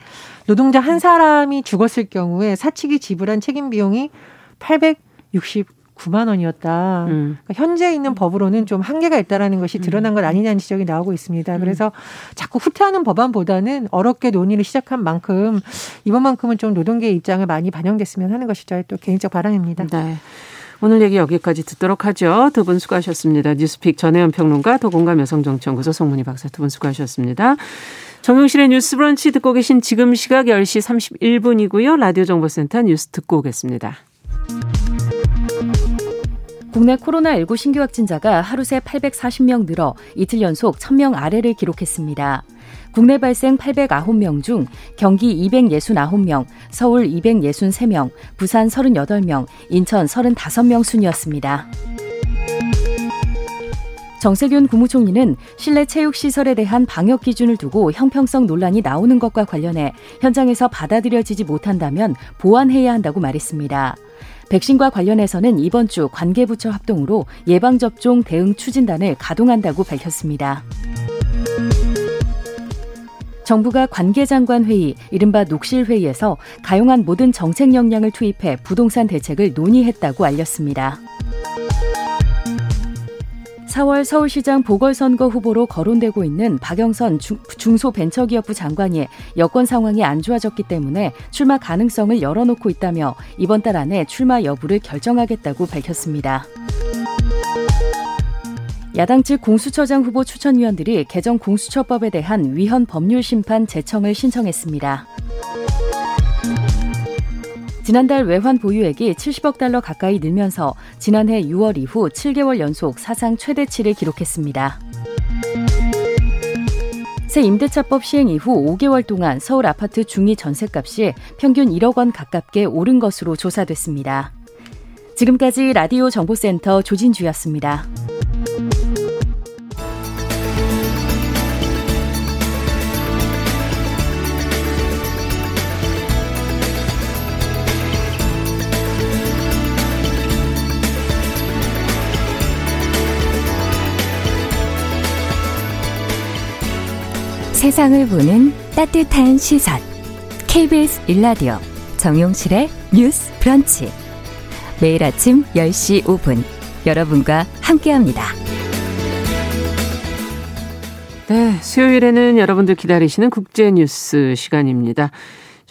노동자 한 사람이 죽었을 경우에 사측이 지불한 책임 비용이 869만 원이었다. 음. 그러니까 현재 있는 법으로는 좀 한계가 있다라는 것이 드러난 것 아니냐는 지적이 나오고 있습니다. 음. 그래서 자꾸 후퇴하는 법안보다는 어렵게 논의를 시작한 만큼 이번만큼은 좀 노동계의 입장을 많이 반영됐으면 하는 것이 저의 또 개인적 바람입니다. 네. 오늘 얘기 여기까지 듣도록 하죠. 두 분 수고하셨습니다. 뉴스픽 전혜연 평론가, 도공감 여성정치연구소 송문희 박사 두 분 수고하셨습니다. 정용실의 뉴스 브런치 듣고 계신 지금 시각 10시 31분이고요. 라디오 정보센터 뉴스 듣고 오겠습니다. 국내 코로나19 신규 확진자가 하루 새 840명 늘어 이틀 연속 1000명 아래를 기록했습니다. 국내 발생 809명 중 경기 269명, 서울 263명, 부산 38명, 인천 35명 순이었습니다. 정세균 국무총리는 실내 체육 시설에 대한 방역 기준을 두고 형평성 논란이 나오는 것과 관련해 현장에서 받아들여지지 못한다면 보완해야 한다고 말했습니다. 백신과 관련해서는 이번 주 관계부처 합동으로 예방접종 대응 추진단을 가동한다고 밝혔습니다. 정부가 관계장관 회의, 이른바 녹실 회의에서 가용한 모든 정책 역량을 투입해 부동산 대책을 논의했다고 알렸습니다. 4월 서울시장 보궐선거 후보로 거론되고 있는 박영선 중 소벤처기업부 장관이 여권 상황이 안 좋아졌기 때문에 출마 가능성을 열어놓고 있다며 이번 달 안에 출마 여부를 결정하겠다고 밝혔습니다. 야당 측 공수처장 후보 추천위원들이 개정 공수처법에 대한 위헌 법률 심판 제청을 신청했습니다. 지난달 외환 보유액이 70억 달러 가까이 늘면서 지난해 6월 이후 7개월 연속 사상 최대치를 기록했습니다. 새 임대차법 시행 이후 5개월 동안 서울 아파트 중위 전셋값이 평균 1억 원 가깝게 오른 것으로 조사됐습니다. 지금까지 라디오 정보센터 조진주였습니다. 세상을 보는 따뜻한 시선. KBS 일라디오 정용실의 뉴스 브런치. 매일 아침 10시 5분 여러분과 함께합니다. 네, 수요일에는 여러분들 기다리시는 국제 뉴스 시간입니다.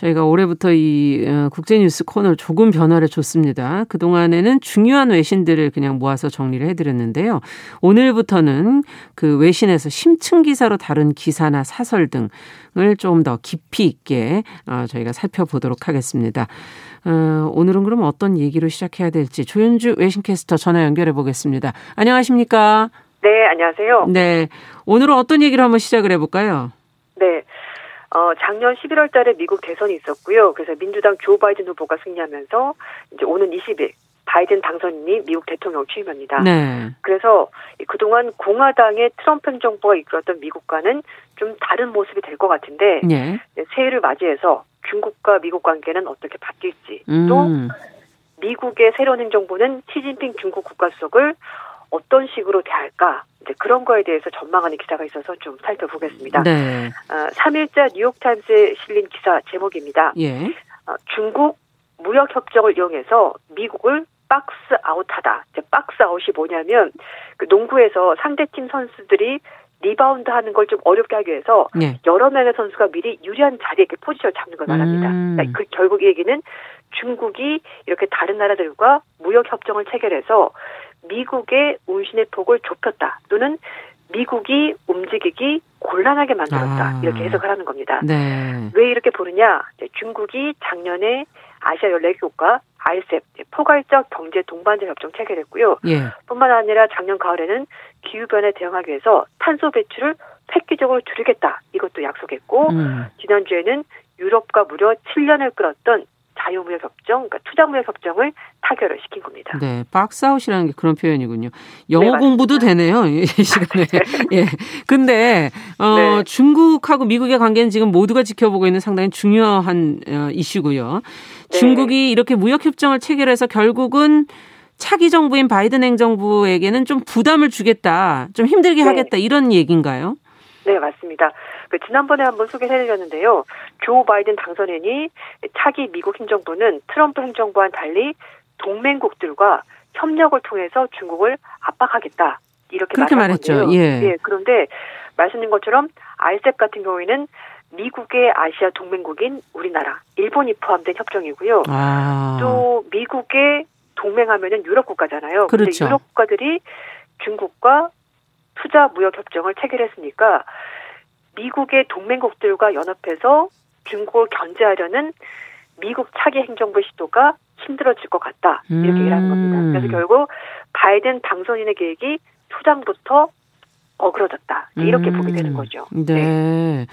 저희가 올해부터 이 어, 국제뉴스 코너를 조금 변화를 줬습니다. 그동안에는 중요한 외신들을 그냥 모아서 정리를 해드렸는데요. 오늘부터는 그 외신에서 심층 기사로 다룬 기사나 사설 등을 좀 더 깊이 있게 어, 저희가 살펴보도록 하겠습니다. 어, 오늘은 그럼 어떤 얘기로 시작해야 될지 조윤주 외신캐스터 전화 연결해 보겠습니다. 안녕하십니까? 네, 안녕하세요. 네. 오늘은 어떤 얘기로 한번 시작을 해볼까요? 네. 어, 작년 11월 달에 미국 대선이 있었고요. 그래서 민주당 조 바이든 후보가 승리하면서 이제 오는 20일 바이든 당선인이 미국 대통령 취임합니다. 네. 그래서 그동안 공화당의 트럼프 행정부가 이끌었던 미국과는 좀 다른 모습이 될 것 같은데 네. 새해를 맞이해서 중국과 미국 관계는 어떻게 바뀔지 음. 또 미국의 새로운 행정부는 시진핑 중국 국가수석을 어떤 식으로 대할까 이제 그런 거에 대해서 전망하는 기사가 있어서 좀 살펴보겠습니다. 네. 어, 3일자 뉴욕타임스에 실린 기사 제목입니다. 예. 어, 중국 무역 협정을 이용해서 미국을 박스 아웃하다. 이제 박스 아웃이 뭐냐면 그 농구에서 상대팀 선수들이 리바운드 하는 걸 좀 어렵게 하기 위해서 네. 여러 명의 선수가 미리 유리한 자리에 이렇게 포지션을 잡는 걸 말합니다. 음. 그러니까 그 결국 이 얘기는 중국이 이렇게 다른 나라들과 무역 협정을 체결해서 미국의 운신의 폭을 좁혔다 또는 미국이 움직이기 곤란하게 만들었다 아. 이렇게 해석을 하는 겁니다. 네. 왜 이렇게 보느냐? 중국이 작년에 아시아 14개 국가 RCEP 포괄적 경제 동반자 협정 체결했고요. 예. 뿐만 아니라 작년 가을에는 기후 변화에 대응하기 위해서 탄소 배출을 획기적으로 줄이겠다 이것도 약속했고 음. 지난주에는 유럽과 무려 7년을 끌었던 자유무역 협정, 그러니까 투자무역 협정을 타결을 시킨 겁니다. 네, 박스아웃이라는 게 그런 표현이군요. 영어 네, 공부도 되네요. 이 *laughs* 시간에. 예. 근데 어 네. 중국하고 미국의 관계는 지금 모두가 지켜보고 있는 상당히 중요한 어, 이슈고요. 네. 중국이 이렇게 무역 협정을 체결해서 결국은 차기 정부인 바이든 행정부에게는 좀 부담을 주겠다, 좀 힘들게 네. 하겠다 이런 얘기인가요? 네, 맞습니다. 그 지난번에 한번 소개해드렸는데요. 조 바이든 당선인이 차기 미국 행정부는 트럼프 행정부와는 달리 동맹국들과 협력을 통해서 중국을 압박하겠다. 이렇게 그렇게 말했죠. 예. 예. 그런데 말씀드린 것처럼 알셉 같은 경우에는 미국의 아시아 동맹국인 우리나라, 일본이 포함된 협정이고요. 아. 또 미국의 동맹하면은 유럽 국가잖아요. 그렇죠. 유럽 국가들이 중국과 투자 무역 협정을 체결했으니까 미국의 동맹국들과 연합해서 중국을 견제하려는 미국 차기 행정부 시도가 힘들어질 것 같다 이렇게 음. 얘기하는 겁니다. 그래서 결국 바이든 당선인의 계획이 초장부터 어그러졌다 이렇게 음. 보게 되는 음. 거죠. 네. 네.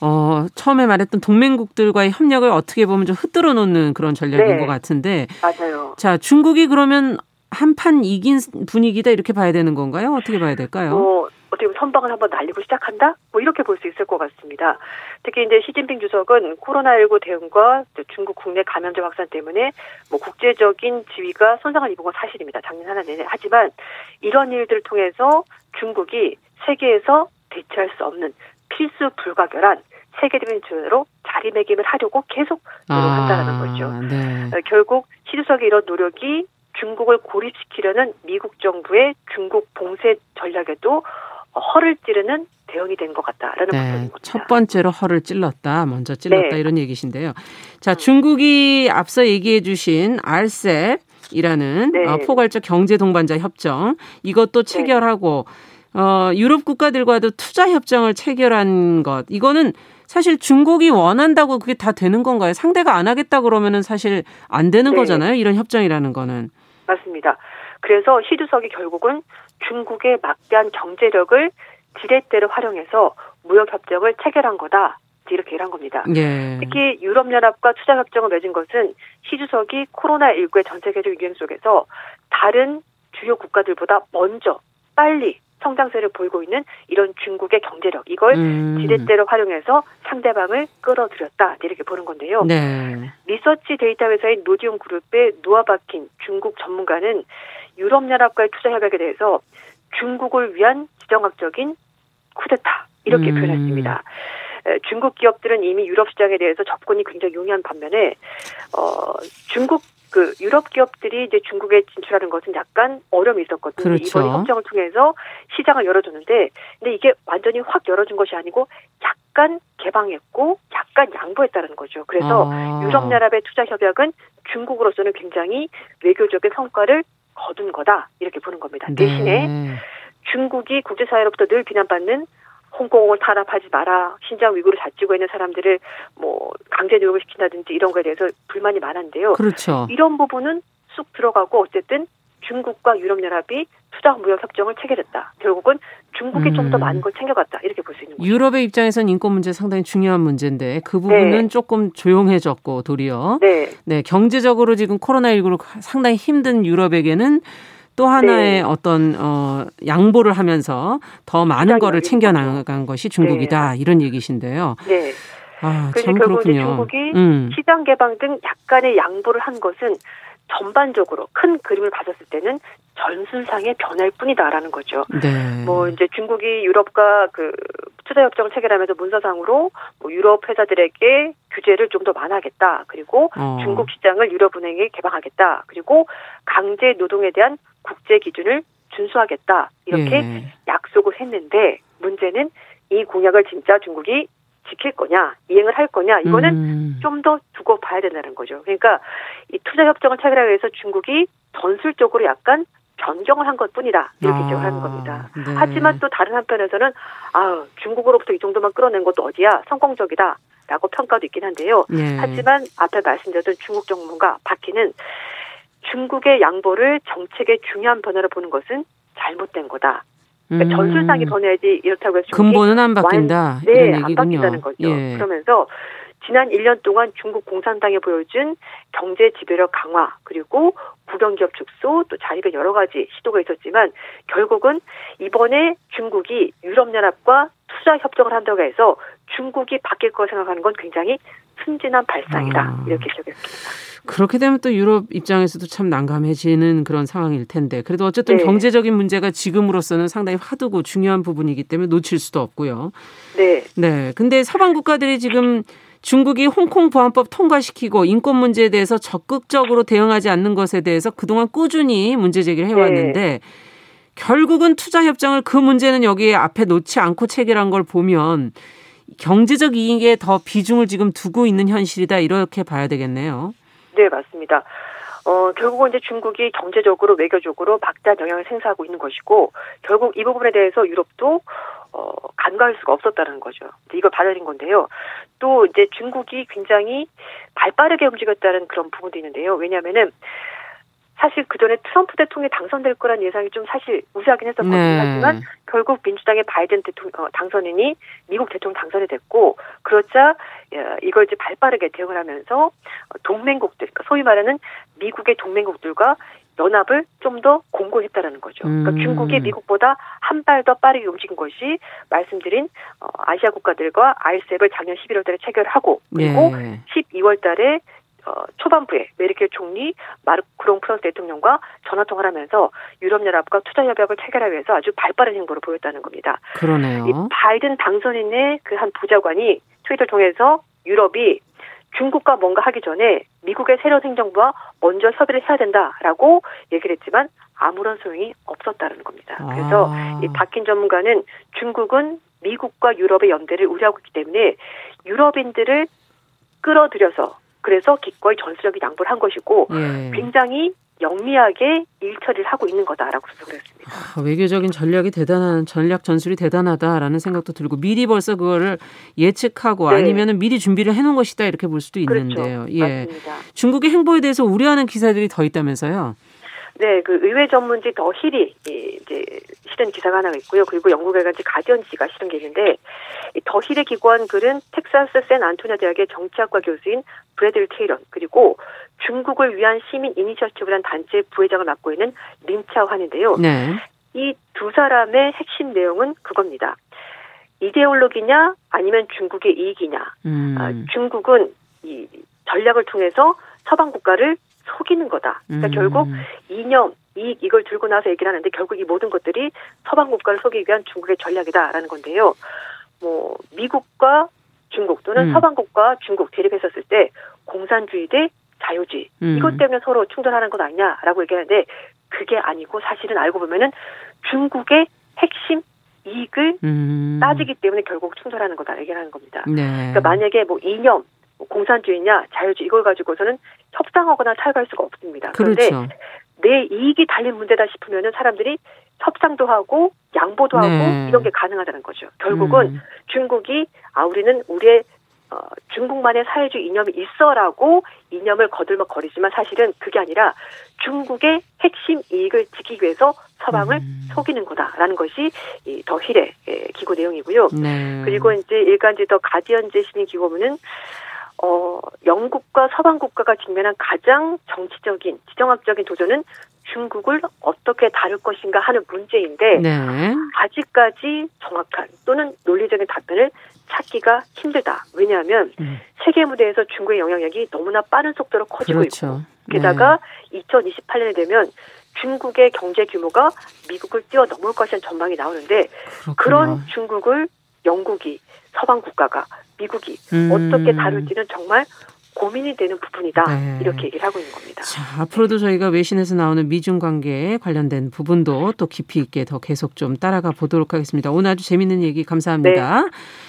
어, 처음에 말했던 동맹국들과의 협력을 어떻게 보면 좀 흔들어 놓는 그런 전략인 네. 것 같은데. 맞아요. 자 중국이 그러면 한 판 이긴 분위기다 이렇게 봐야 되는 건가요? 어떻게 봐야 될까요? 뭐 어떻게 보면 선방을 한번 날리고 시작한다? 뭐 이렇게 볼 수 있을 것 같습니다. 특히 이제 시진핑 주석은 코로나19 대응과 중국 국내 감염자 확산 때문에 뭐 국제적인 지위가 손상을 입은 건 사실입니다. 작년 하나 내내. 하지만 이런 일들을 통해서 중국이 세계에서 대체할 수 없는 필수 불가결한 세계적인 주제로 자리매김을 하려고 계속 노력한다는 아, 거죠. 네. 어, 결국 시 주석의 이런 노력이 중국을 고립시키려는 미국 정부의 중국 봉쇄 전략에도 허를 찌르는 대응이 된 것 같다라는 네, 겁니다. 첫 번째로 허를 찔렀다, 먼저 찔렀다 네. 이런 얘기신데요. 자, 중국이 앞서 얘기해 주신 RCEP 이라는 네. 어, 포괄적 경제 동반자 협정 이것도 네. 체결하고 어, 유럽 국가들과도 투자 협정을 체결한 것 이거는 사실 중국이 원한다고 그게 다 되는 건가요? 상대가 안 하겠다 그러면은 사실 안 되는 네. 거잖아요. 이런 협정이라는 거는. 맞습니다. 그래서 시 주석이 결국은 중국의 막대한 경제력을 지렛대로 활용해서 무역 협정을 체결한 거다. 이렇게 얘기한 겁니다. 예. 특히 유럽연합과 투자협정을 맺은 것은 시 주석이 코로나19의 전 세계적 유행 속에서 다른 주요 국가들보다 먼저 빨리 성장세를 보이고 있는 이런 중국의 경제력 이걸 음. 지렛대로 활용해서 상대방을 끌어들였다 이렇게 보는 건데요. 네. 리서치 데이터 회사인 로디움 그룹의 노아 바킨 중국 전문가는 유럽연합과의 투자 협약에 대해서 중국을 위한 지정학적인 쿠데타 이렇게 음. 표현했습니다. 중국 기업들은 이미 유럽 시장에 대해서 접근이 굉장히 용이한 반면에 어 중국 그 유럽 기업들이 이제 중국에 진출하는 것은 약간 어려움이 있었거든요. 그렇죠. 이번 협정을 통해서 시장을 열어줬는데, 근데 이게 완전히 확 열어준 것이 아니고 약간 개방했고 약간 양보했다는 거죠. 그래서 아. 유럽 연합의 투자 협약은 중국으로서는 굉장히 외교적인 성과를 거둔 거다 이렇게 보는 겁니다. 네. 대신에 중국이 국제사회로부터 늘 비난받는 홍콩을 탄압하지 마라. 신장 위구르 자치고 있는 사람들을 뭐 강제 노역을 시킨다든지 이런 거에 대해서 불만이 많은데요. 그렇죠. 이런 부분은 쑥 들어가고 어쨌든 중국과 유럽연합이 투자 무역 협정을 체결했다. 결국은 중국이 음. 좀더 많은 걸 챙겨갔다. 이렇게 볼 수 있는 거죠. 유럽의 입장에서는 인권 문제 상당히 중요한 문제인데 그 부분은 네. 조금 조용해졌고 도리어 네. 네 경제적으로 지금 코로나19로 상당히 힘든 유럽에게는 또 하나의 네. 어떤 어 양보를 하면서 더 많은 거를 챙겨 나간 것이 중국이다 네. 이런 얘기신데요. 네. 아, 참 그렇군요. 중국이 음. 시장 개방 등 약간의 양보를 한 것은 전반적으로 큰 그림을 봤었을 때는 전술상의 변화일 뿐이다라는 거죠. 네. 뭐 이제 중국이 유럽과 그 투자 협정을 체결하면서 문서상으로 뭐 유럽 회사들에게 규제를 좀 더 완화하겠다. 그리고 어. 중국 시장을 유럽은행에 개방하겠다. 그리고 강제 노동에 대한 국제 기준을 준수하겠다. 이렇게 예. 약속을 했는데 문제는 이 공약을 진짜 중국이 지킬 거냐, 이행을 할 거냐, 이거는 음. 좀더 두고 봐야 된다는 거죠. 그러니까 이 투자 협정을 체결하기 위해서 중국이 전술적으로 약간 변경을 한 것뿐이다 이렇게 아, 지적하는 겁니다. 네. 하지만 또 다른 한편에서는 아 중국으로부터 이 정도만 끌어낸 것도 어디야 성공적이다. 라고 평가도 있긴 한데요. 예. 하지만 앞에 말씀드렸던 중국 정부가 바뀌는 중국의 양보를 정책의 중요한 변화로 보는 것은 잘못된 거다. 그러니까 음. 전술상이 변해야지 이렇다고 해서 근본은 안 바뀐다. 완, 네, 안 바뀐다는 거죠. 예. 그러면서 지난 1년 동안 중국 공산당이 보여준 경제 지배력 강화 그리고 국영기업 축소 또 자립의 여러 가지 시도가 있었지만 결국은 이번에 중국이 유럽연합과 투자 협정을 한다고 해서 중국이 바뀔 거 생각하는 건 굉장히 순진한 발상이다 아. 이렇게 지적했습니다. 그렇게 되면 또 유럽 입장에서도 참 난감해지는 그런 상황일 텐데 그래도 어쨌든 네. 경제적인 문제가 지금으로서는 상당히 화두고 중요한 부분이기 때문에 놓칠 수도 없고요. 네. 네. 근데 서방 국가들이 지금 중국이 홍콩 보안법 통과시키고 인권 문제에 대해서 적극적으로 대응하지 않는 것에 대해서 그동안 꾸준히 문제 제기를 해왔는데 네. 결국은 투자 협정을 그 문제는 여기에 앞에 놓지 않고 체결한 걸 보면 경제적 이익에 더 비중을 지금 두고 있는 현실이다 이렇게 봐야 되겠네요. 네, 맞습니다. 어, 결국은 이제 중국이 경제적으로 외교적으로 막대한 영향을 생사하고 있는 것이고 결국 이 부분에 대해서 유럽도 어, 간과할 수가 없었다는 거죠. 이걸 받아들인 건데요. 또 이제 중국이 굉장히 발빠르게 움직였다는 그런 부분도 있는데요. 왜냐하면은 사실 그 전에 트럼프 대통령이 당선될 거란 예상이 좀 사실 우세하긴 했었거든요. 네. 하지만 결국 민주당의 바이든 대통령 어, 당선인이 미국 대통령 당선이 됐고 그렇자 이걸 이제 발빠르게 대응을 하면서 동맹국들, 그러니까 소위 말하는 미국의 동맹국들과 연합을 좀 더 공고했다라는 거죠. 그러니까 음. 중국이 미국보다 한 발 더 빠르게 움직인 것이 말씀드린 어, 아시아 국가들과 아이셉을 작년 11월달에 체결하고 그리고 예. 12월달에 어, 초반부에 메르켈 총리 마르크롱 프랑스 대통령과 전화 통화를 하면서 유럽연합과 투자 협약을 체결하기 위해서 아주 발빠른 행보를 보였다는 겁니다. 그러네요. 이 바이든 당선인의 그한 부자관이 트위터를 통해서 유럽이 중국과 뭔가 하기 전에 미국의 새로운 행정부와 먼저 협의를 해야 된다라고 얘기를 했지만 아무런 소용이 없었다는 겁니다. 그래서 아. 이 박힌 전문가는 중국은 미국과 유럽의 연대를 우려하고 있기 때문에 유럽인들을 끌어들여서 그래서 기꺼이 전술적인 양보를 한 것이고 예. 굉장히 영리하게 일 처리를 하고 있는 거다라고 분석을 했습니다. 아, 외교적인 전략이 대단한 전략 전술이 대단하다라는 생각도 들고 미리 벌써 그거를 예측하고 네. 아니면은 미리 준비를 해놓은 것이다 이렇게 볼 수도 그렇죠. 있는데요. 그렇죠. 예. 맞습니다. 중국의 행보에 대해서 우려하는 기사들이 더 있다면서요? 네, 그 의회 전문지 더 힐이 이제 실은 기사가 하나 있고요. 그리고 영국 일간지 가디언지가 실은 게 있는데 더 힐의 기고한 글은 텍사스 샌 안토니오 대학의 정치학과 교수인 브래들 테이런 그리고 중국을 위한 시민 이니셔티브라는 단체 부회장을 맡고 있는 린차환인데요. 네. 이 두 사람의 핵심 내용은 그겁니다. 이데올로기냐 아니면 중국의 이익이냐. 음. 아, 중국은 이 전략을 통해서 서방 국가를 속이는 거다. 그러니까 음. 결국 이념, 이익 이걸 들고 나서 얘기를 하는데 결국 이 모든 것들이 서방 국가를 속이기 위한 중국의 전략이다라는 건데요. 뭐 미국과 중국 또는 음. 서방국과 중국 대립했었을 때 공산주의 대 자유주의 음. 이것 때문에 서로 충돌하는 것 아니냐라고 얘기하는데 그게 아니고 사실은 알고 보면은 중국의 핵심 이익을 음. 따지기 때문에 결국 충돌하는 거다 얘기하는 겁니다. 네. 그러니까 만약에 뭐 이념 뭐 공산주의냐 자유주의 이걸 가지고서는 협상하거나 타협할 수가 없습니다. 그런데 그렇죠. 내 이익이 달린 문제다 싶으면은 사람들이 협상도 하고 양보도 하고 네. 이런 게 가능하다는 거죠. 결국은 음. 중국이 아 우리는 우리의 어, 중국만의 사회주의 이념이 있어라고 이념을 거들먹거리지만 사실은 그게 아니라 중국의 핵심 이익을 지키기 위해서 서방을 음. 속이는 거다라는 것이 이 더 힐의 기고 내용이고요. 네. 그리고 이제 일간지 더 가디언즈 신인 기고문은 어, 영국과 서방 국가가 직면한 가장 정치적인, 지정학적인 도전은 중국을 어떻게 다룰 것인가 하는 문제인데 네. 아직까지 정확한 또는 논리적인 답변을 찾기가 힘들다. 왜냐하면 음. 세계 무대에서 중국의 영향력이 너무나 빠른 속도로 커지고 그렇죠. 있고 게다가 네. 2028년에 되면 중국의 경제 규모가 미국을 뛰어넘을 것이라는 전망이 나오는데 그렇구나. 그런 중국을 영국이 서방 국가가 미국이 음. 어떻게 다룰지는 정말 고민이 되는 부분이다 네. 이렇게 얘기를 하고 있는 겁니다. 자 앞으로도 저희가 외신에서 나오는 미중 관계에 관련된 부분도 또 깊이 있게 더 계속 좀 따라가 보도록 하겠습니다. 오늘 아주 재밌는 얘기 감사합니다.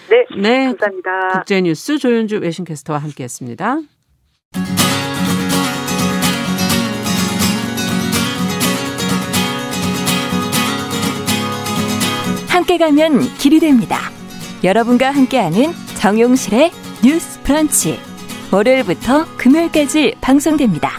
네. 네, 네 감사합니다. 국제뉴스 조윤주 외신캐스터와 함께했습니다. 함께 가면 길이 됩니다. 여러분과 함께하는 정용실의 뉴스 프런치. 월요일부터 금요일까지 방송됩니다.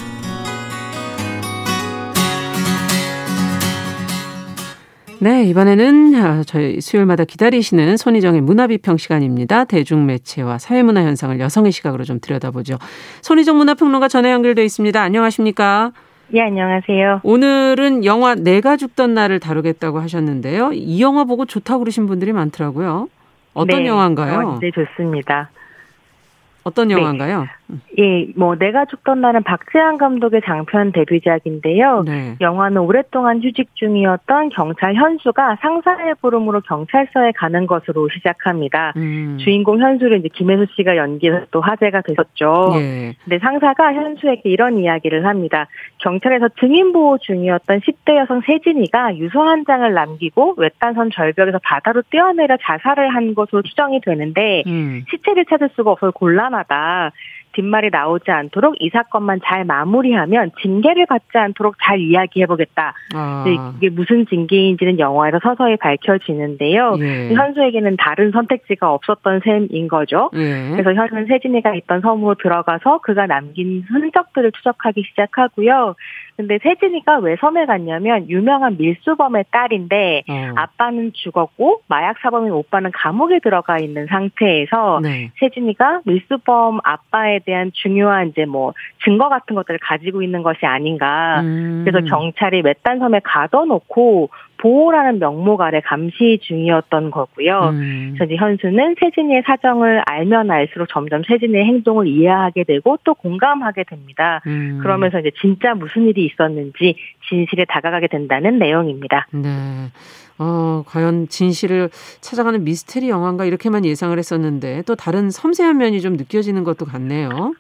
네, 이번에는 아, 저희 수요일마다 기다리시는 손희정의 문화비평 시간입니다. 대중매체와 사회문화 현상을 여성의 시각으로 좀 들여다보죠. 손희정 문화평론가 전화 연결돼 있습니다. 안녕하십니까? 네, 안녕하세요. 오늘은 영화 내가 죽던 날을 다루겠다고 하셨는데요. 이 영화 보고 좋다고 그러신 분들이 많더라고요. 어떤 네, 영화인가요? 어, 네, 좋습니다. 어떤 네. 영화인가요? 예, 뭐 내가 죽던 날은 박재한 감독의 장편 데뷔작인데요. 네. 영화는 오랫동안 휴직 중이었던 경찰 현수가 상사의 부름으로 경찰서에 가는 것으로 시작합니다. 음. 주인공 현수를 이제 김혜수 씨가 연기해서 또 화제가 됐었죠. 예. 근데 상사가 현수에게 이런 이야기를 합니다. 경찰에서 증인 보호 중이었던 10대 여성 세진이가 유서 한 장을 남기고 외딴선 절벽에서 바다로 뛰어내려 자살을 한 것으로 추정이 되는데 음. 시체를 찾을 수가 없어 곤란 하다. 뒷말이 나오지 않도록 이 사건만 잘 마무리하면 징계를 받지 않도록 잘 이야기해보겠다. 아. 이게 무슨 징계인지는 영화에서 서서히 밝혀지는데요. 예. 현수에게는 다른 선택지가 없었던 셈인 거죠. 예. 그래서 현수는 세진이가 있던 섬으로 들어가서 그가 남긴 흔적들을 추적하기 시작하고요. 근데 세진이가 왜 섬에 갔냐면 유명한 밀수범의 딸인데 어. 아빠는 죽었고 마약 사범인 오빠는 감옥에 들어가 있는 상태에서 네. 세진이가 밀수범 아빠에 대한 중요한 이제 뭐 증거 같은 것들을 가지고 있는 것이 아닌가. 음. 그래서 경찰이 외딴 섬에 가둬놓고 보호라는 명목 아래 감시 중이었던 거고요. 음. 그래서 현수는 세진이의 사정을 알면 알수록 점점 세진이의 행동을 이해하게 되고 또 공감하게 됩니다. 음. 그러면서 이제 진짜 무슨 일이 있었는지 진실에 다가가게 된다는 내용입니다. 네. 어, 과연 진실을 찾아가는 미스테리 영화인가 이렇게만 예상을 했었는데 또 다른 섬세한 면이 좀 느껴지는 것도 같네요.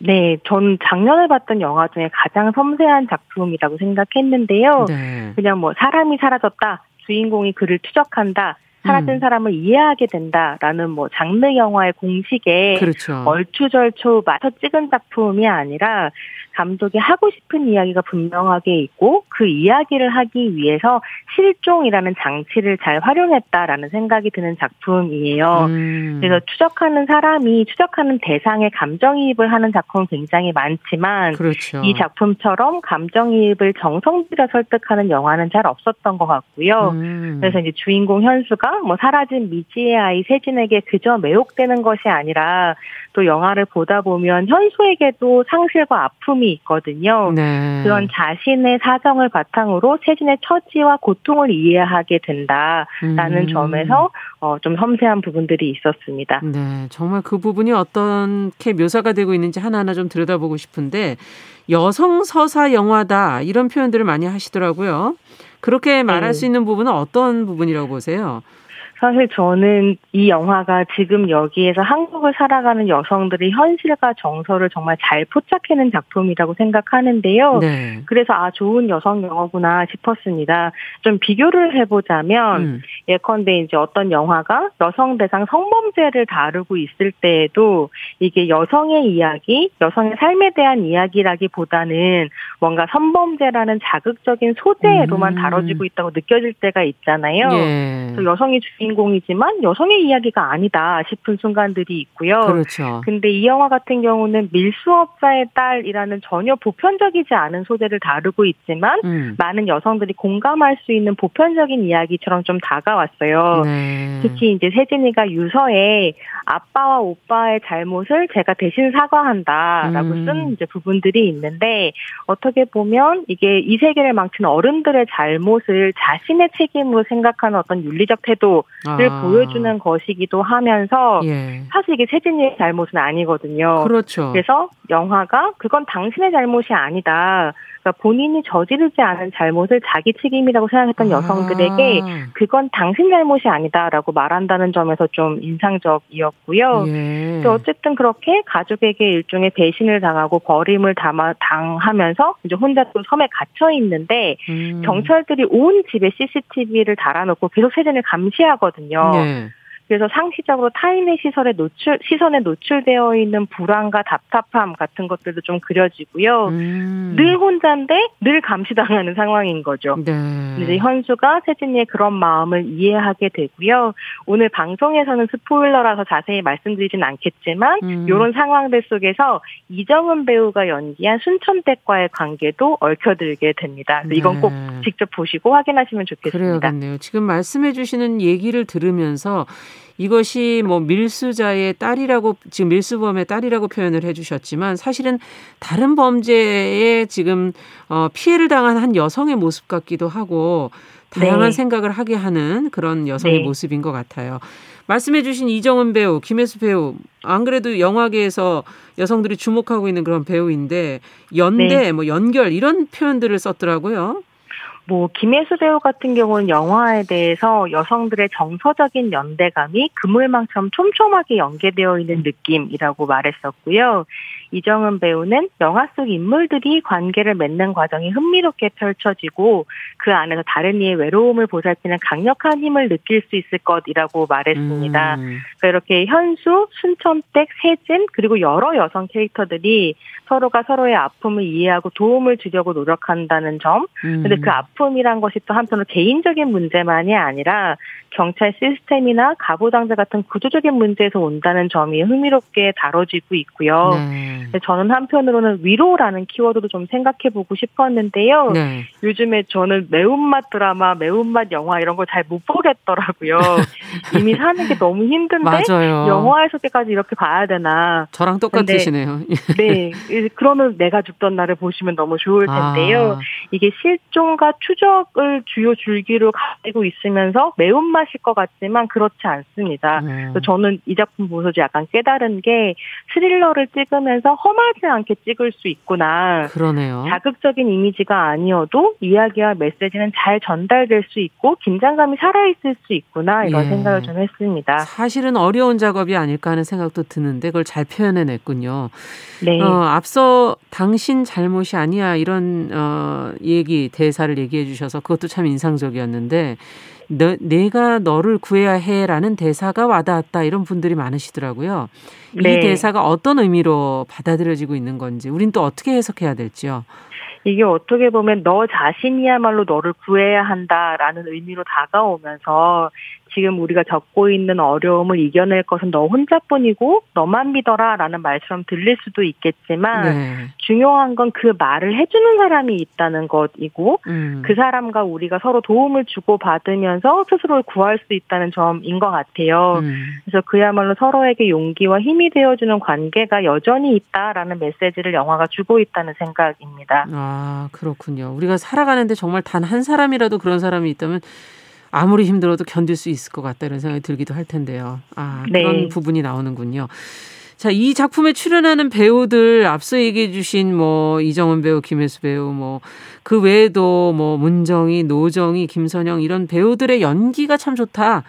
네, 전 작년에 봤던 영화 중에 가장 섬세한 작품이라고 생각했는데요. 네. 그냥 뭐 사람이 사라졌다, 주인공이 그를 추적한다, 사라진 음. 사람을 이해하게 된다라는 뭐 장르 영화의 공식에 그렇죠. 얼추절초 맞춰 찍은 작품이 아니라 감독이 하고 싶은 이야기가 분명하게 있고 그 이야기를 하기 위해서 실종이라는 장치를 잘 활용했다라는 생각이 드는 작품이에요. 음. 그래서 추적하는 사람이 추적하는 대상에 감정이입을 하는 작품은 굉장히 많지만 그렇죠. 이 작품처럼 감정이입을 정성 들여 설득하는 영화는 잘 없었던 것 같고요. 음. 그래서 이제 주인공 현수가 뭐 사라진 미지의 아이 세진에게 그저 매혹되는 것이 아니라 또 영화를 보다 보면 현수에게도 상실과 아픔이 있거든요. 네. 그런 자신의 사정을 바탕으로 세진의 처지와 고통을 이해하게 된다라는 음. 점에서 어, 좀 섬세한 부분들이 있었습니다. 네, 정말 그 부분이 어떻게 묘사가 되고 있는지 하나하나 좀 들여다보고 싶은데 여성 서사 영화다 이런 표현들을 많이 하시더라고요. 그렇게 말할 네. 수 있는 부분은 어떤 부분이라고 보세요? 사실 저는 이 영화가 지금 여기에서 한국을 살아가는 여성들의 현실과 정서를 정말 잘 포착해낸 작품이라고 생각하는데요. 네. 그래서 아 좋은 여성 영화구나 싶었습니다. 좀 비교를 해보자면 음. 예컨대 이제 어떤 영화가 여성 대상 성범죄를 다루고 있을 때에도 이게 여성의 이야기, 여성의 삶에 대한 이야기라기보다는 뭔가 성범죄라는 자극적인 소재로만 음. 다뤄지고 있다고 느껴질 때가 있잖아요. 예. 여성이 주인 주인공이지만 여성의 이야기가 아니다 싶은 순간들이 있고요. 그렇죠. 근데 이 영화 같은 경우는 밀수업자의 딸이라는 전혀 보편적이지 않은 소재를 다루고 있지만 음. 많은 여성들이 공감할 수 있는 보편적인 이야기처럼 좀 다가왔어요. 네. 특히 이제 세진이가 유서에 아빠와 오빠의 잘못을 제가 대신 사과한다라고 음. 쓴 이제 부분들이 있는데 어떻게 보면 이게 이 세계를 망친 어른들의 잘못을 자신의 책임으로 생각하는 어떤 윤리적 태도 를 아. 보여주는 것이기도 하면서 예. 사실 이게 세진이의 잘못은 아니거든요. 그렇죠. 그래서 영화가 그건 당신의 잘못이 아니다. 그러니까 본인이 저지르지 않은 잘못을 자기 책임이라고 생각했던 아. 여성들에게 그건 당신 잘못이 아니다라고 말한다는 점에서 좀 인상적이었고요. 예. 어쨌든 그렇게 가족에게 일종의 배신을 당하고 버림을 담아, 당하면서 이제 혼자 또 섬에 갇혀 있는데 음. 경찰들이 온 집에 CCTV를 달아놓고 계속 세진을 감시하거든요. 네. 그래서 상시적으로 타인의 시설에 노출 시선에 노출되어 있는 불안과 답답함 같은 것들도 좀 그려지고요. 음. 늘 혼자인데 늘 감시당하는 상황인 거죠. 네. 이제 현수가 세진이의 그런 마음을 이해하게 되고요. 오늘 방송에서는 스포일러라서 자세히 말씀드리진 않겠지만 음. 이런 상황들 속에서 이정은 배우가 연기한 순천댁과의 관계도 얽혀들게 됩니다. 네. 이건 꼭 직접 보시고 확인하시면 좋겠습니다. 그래요. 지금 말씀해 주시는 얘기를 들으면서 이것이 뭐 밀수자의 딸이라고 지금 밀수범의 딸이라고 표현을 해주셨지만 사실은 다른 범죄에 지금 어 피해를 당한 한 여성의 모습 같기도 하고 다양한 네. 생각을 하게 하는 그런 여성의 네. 모습인 것 같아요. 말씀해주신 이정은 배우, 김혜수 배우, 안 그래도 영화계에서 여성들이 주목하고 있는 그런 배우인데 연대, 네. 뭐 연결 이런 표현들을 썼더라고요. 뭐 김혜수 배우 같은 경우는 영화에 대해서 여성들의 정서적인 연대감이 그물망처럼 촘촘하게 연계되어 있는 느낌이라고 말했었고요. 이정은 배우는 영화 속 인물들이 관계를 맺는 과정이 흥미롭게 펼쳐지고 그 안에서 다른 이의 외로움을 보살피는 강력한 힘을 느낄 수 있을 것이라고 말했습니다. 음. 그러니까 이렇게 현수, 순천댁, 세진 그리고 여러 여성 캐릭터들이 서로가 서로의 아픔을 이해하고 도움을 주려고 노력한다는 점. 음. 근데 그 아픔이란 것이 또 한편으로 개인적인 문제만이 아니라 경찰 시스템이나 가부장제 같은 구조적인 문제에서 온다는 점이 흥미롭게 다뤄지고 있고요. 네. 저는 한편으로는 위로라는 키워드도 좀 생각해 보고 싶었는데요. 네. 요즘에 저는 매운맛 드라마, 매운맛 영화 이런 걸 잘 못 보겠더라고요. *laughs* 이미 사는 게 너무 힘든데 맞아요. 영화에서까지 이렇게 봐야 되나. 저랑 똑같으시네요. *laughs* 네. 그러면 내가 죽던 날을 보시면 너무 좋을 텐데요. 아. 이게 실종과 추적을 주요 줄기로 가지고 있으면서 매운맛일 것 같지만 그렇지 않습니다. 음. 저는 이 작품 보면서 약간 깨달은 게 스릴러를 찍으면서 험하지 않게 찍을 수 있구나. 그러네요. 자극적인 이미지가 아니어도 이야기와 메시지 는 잘 전달될 수 있고 긴장감이 살아있을 수 있구나 이런 예. 생각을 좀 했습니다. 사실은 어려운 작업이 아닐까 하는 생각도 드는데 그걸 잘 표현해냈군요. 네. 어, 앞서 당신 잘못이 아니야 이런 어, 얘기 대사를 얘기해 주셔서 그것도 참 인상적이었는데 너, 내가 너를 구해야 해라는 대사가 와닿았다 이런 분들이 많으시더라고요. 네. 이 대사가 어떤 의미로 받아들여지고 있는 건지 우린 또 어떻게 해석해야 될지요. 이게 어떻게 보면 너 자신이야말로 너를 구해야 한다라는 의미로 다가오면서 지금 우리가 겪고 있는 어려움을 이겨낼 것은 너 혼자뿐이고 너만 믿어라라는 말처럼 들릴 수도 있겠지만 네. 중요한 건 그 말을 해주는 사람이 있다는 것이고 음. 그 사람과 우리가 서로 도움을 주고 받으면서 스스로를 구할 수 있다는 점인 것 같아요. 음. 그래서 그야말로 서로에게 용기와 힘이 되어주는 관계가 여전히 있다라는 메시지를 영화가 주고 있다는 생각입니다. 아 그렇군요. 우리가 살아가는데 정말 단 한 사람이라도 그런 사람이 있다면 아무리 힘들어도 견딜 수 있을 것 같다 이런 생각이 들기도 할 텐데요. 아, 그런 네. 부분이 나오는군요. 자, 이 작품에 출연하는 배우들 앞서 얘기해 주신 뭐 이정은 배우, 김혜수 배우 뭐 그 외에도 뭐 문정희, 노정희, 김선영 이런 배우들의 연기가 참 좋다.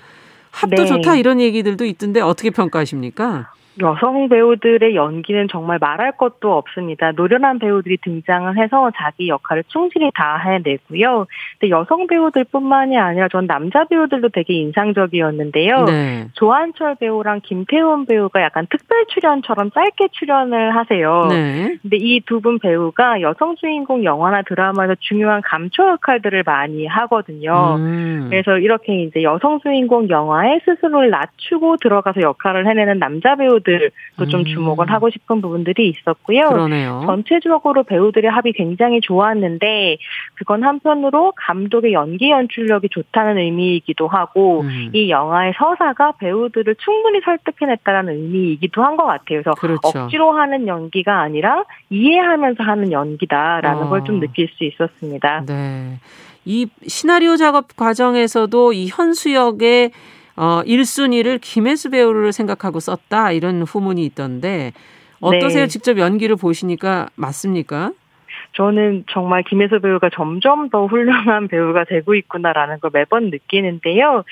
합도 네. 좋다 이런 얘기들도 있던데 어떻게 평가하십니까? 여성 배우들의 연기는 정말 말할 것도 없습니다. 노련한 배우들이 등장을 해서 자기 역할을 충실히 다 해내고요. 근데 여성 배우들뿐만이 아니라 전 남자 배우들도 되게 인상적이었는데요. 네. 조한철 배우랑 김태훈 배우가 약간 특별 출연처럼 짧게 출연을 하세요. 네. 근데 이 두 분 배우가 여성 주인공 영화나 드라마에서 중요한 감초 역할들을 많이 하거든요. 음. 그래서 이렇게 이제 여성 주인공 영화에 스스로를 낮추고 들어가서 역할을 해내는 남자 배우 들 부분들도 좀 음. 주목을 하고 싶은 부분들이 있었고요. 그러네요. 전체적으로 배우들의 합이 굉장히 좋았는데 그건 한편으로 감독의 연기 연출력이 좋다는 의미이기도 하고 음. 이 영화의 서사가 배우들을 충분히 설득해냈다는 의미이기도 한 것 같아요. 그래서 그렇죠. 억지로 하는 연기가 아니라 이해하면서 하는 연기다라는 어. 걸좀 느낄 수 있었습니다. 네. 이 시나리오 작업 과정에서도 이 현수역의 어, 1순위를 김혜수 배우를 생각하고 썼다 이런 후문이 있던데 어떠세요? 네. 직접 연기를 보시니까 맞습니까? 저는 정말 김혜수 배우가 점점 더 훌륭한 배우가 되고 있구나라는 걸 매번 느끼는데요.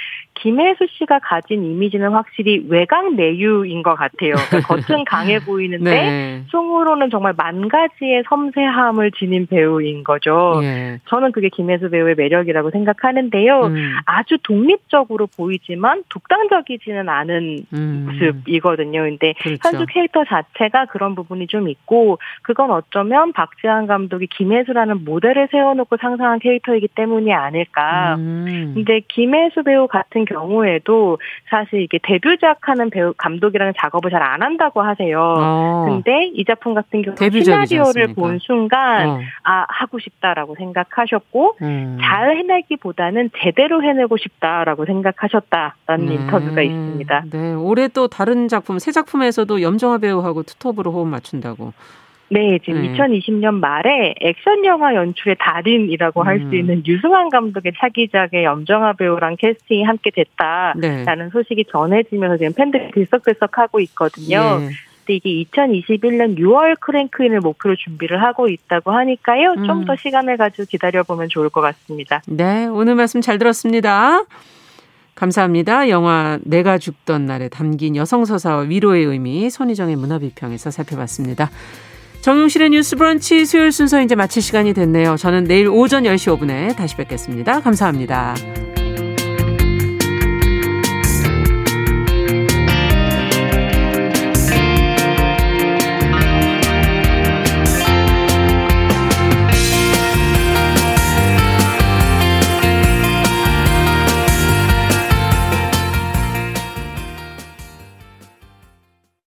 김혜수 씨가 가진 이미지는 확실히 외강 내유인 것 같아요. 그러니까 *laughs* 겉은 강해 보이는데 네. 속으로는 정말 만 가지의 섬세함을 지닌 배우인 거죠. 예. 저는 그게 김혜수 배우의 매력이라고 생각하는데요. 음. 아주 독립적으로 보이지만 독단적이지는 않은 음. 모습이거든요. 근데 그렇죠. 현주 캐릭터 자체가 그런 부분이 좀 있고 그건 어쩌면 박지한 감독이 김혜수라는 모델을 세워놓고 상상한 캐릭터이기 때문이 아닐까. 음. 근데 김혜수 배우 같은 경우에도 사실 이게 데뷔작 하는 배우 감독이라는 작업을 잘 안 한다고 하세요. 어. 근데 이 작품 같은 경우 시나리오를 본 순간 어. 아 하고 싶다라고 생각하셨고 음. 잘 해내기보다는 제대로 해내고 싶다라고 생각하셨다라는 음. 인터뷰가 있습니다. 네, 올해 또 다른 작품 새 작품에서도 염정아 배우하고 투톱으로 호흡 맞춘다고. 네, 지금 네. 2020년 말에 액션 영화 연출의 달인이라고 음. 할수 있는 유승환 감독의 차기작의 염정아 배우랑 캐스팅이 함께 됐다라는 네. 소식이 전해지면서 지금 팬들이 들썩들썩하고 있거든요. 네. 근데 이게 2021년 6월 크랭크인을 목표로 준비를 하고 있다고 하니까요. 음. 좀더 시간을 가지고 기다려보면 좋을 것 같습니다. 네, 오늘 말씀 잘 들었습니다. 감사합니다. 영화 내가 죽던 날에 담긴 여성 서사와 위로의 의미 손희정의 문화비평에서 살펴봤습니다. 정용실의 뉴스 브런치 수요일 순서 이제 마칠 시간이 됐네요. 저는 내일 오전 10시 5분에 다시 뵙겠습니다. 감사합니다.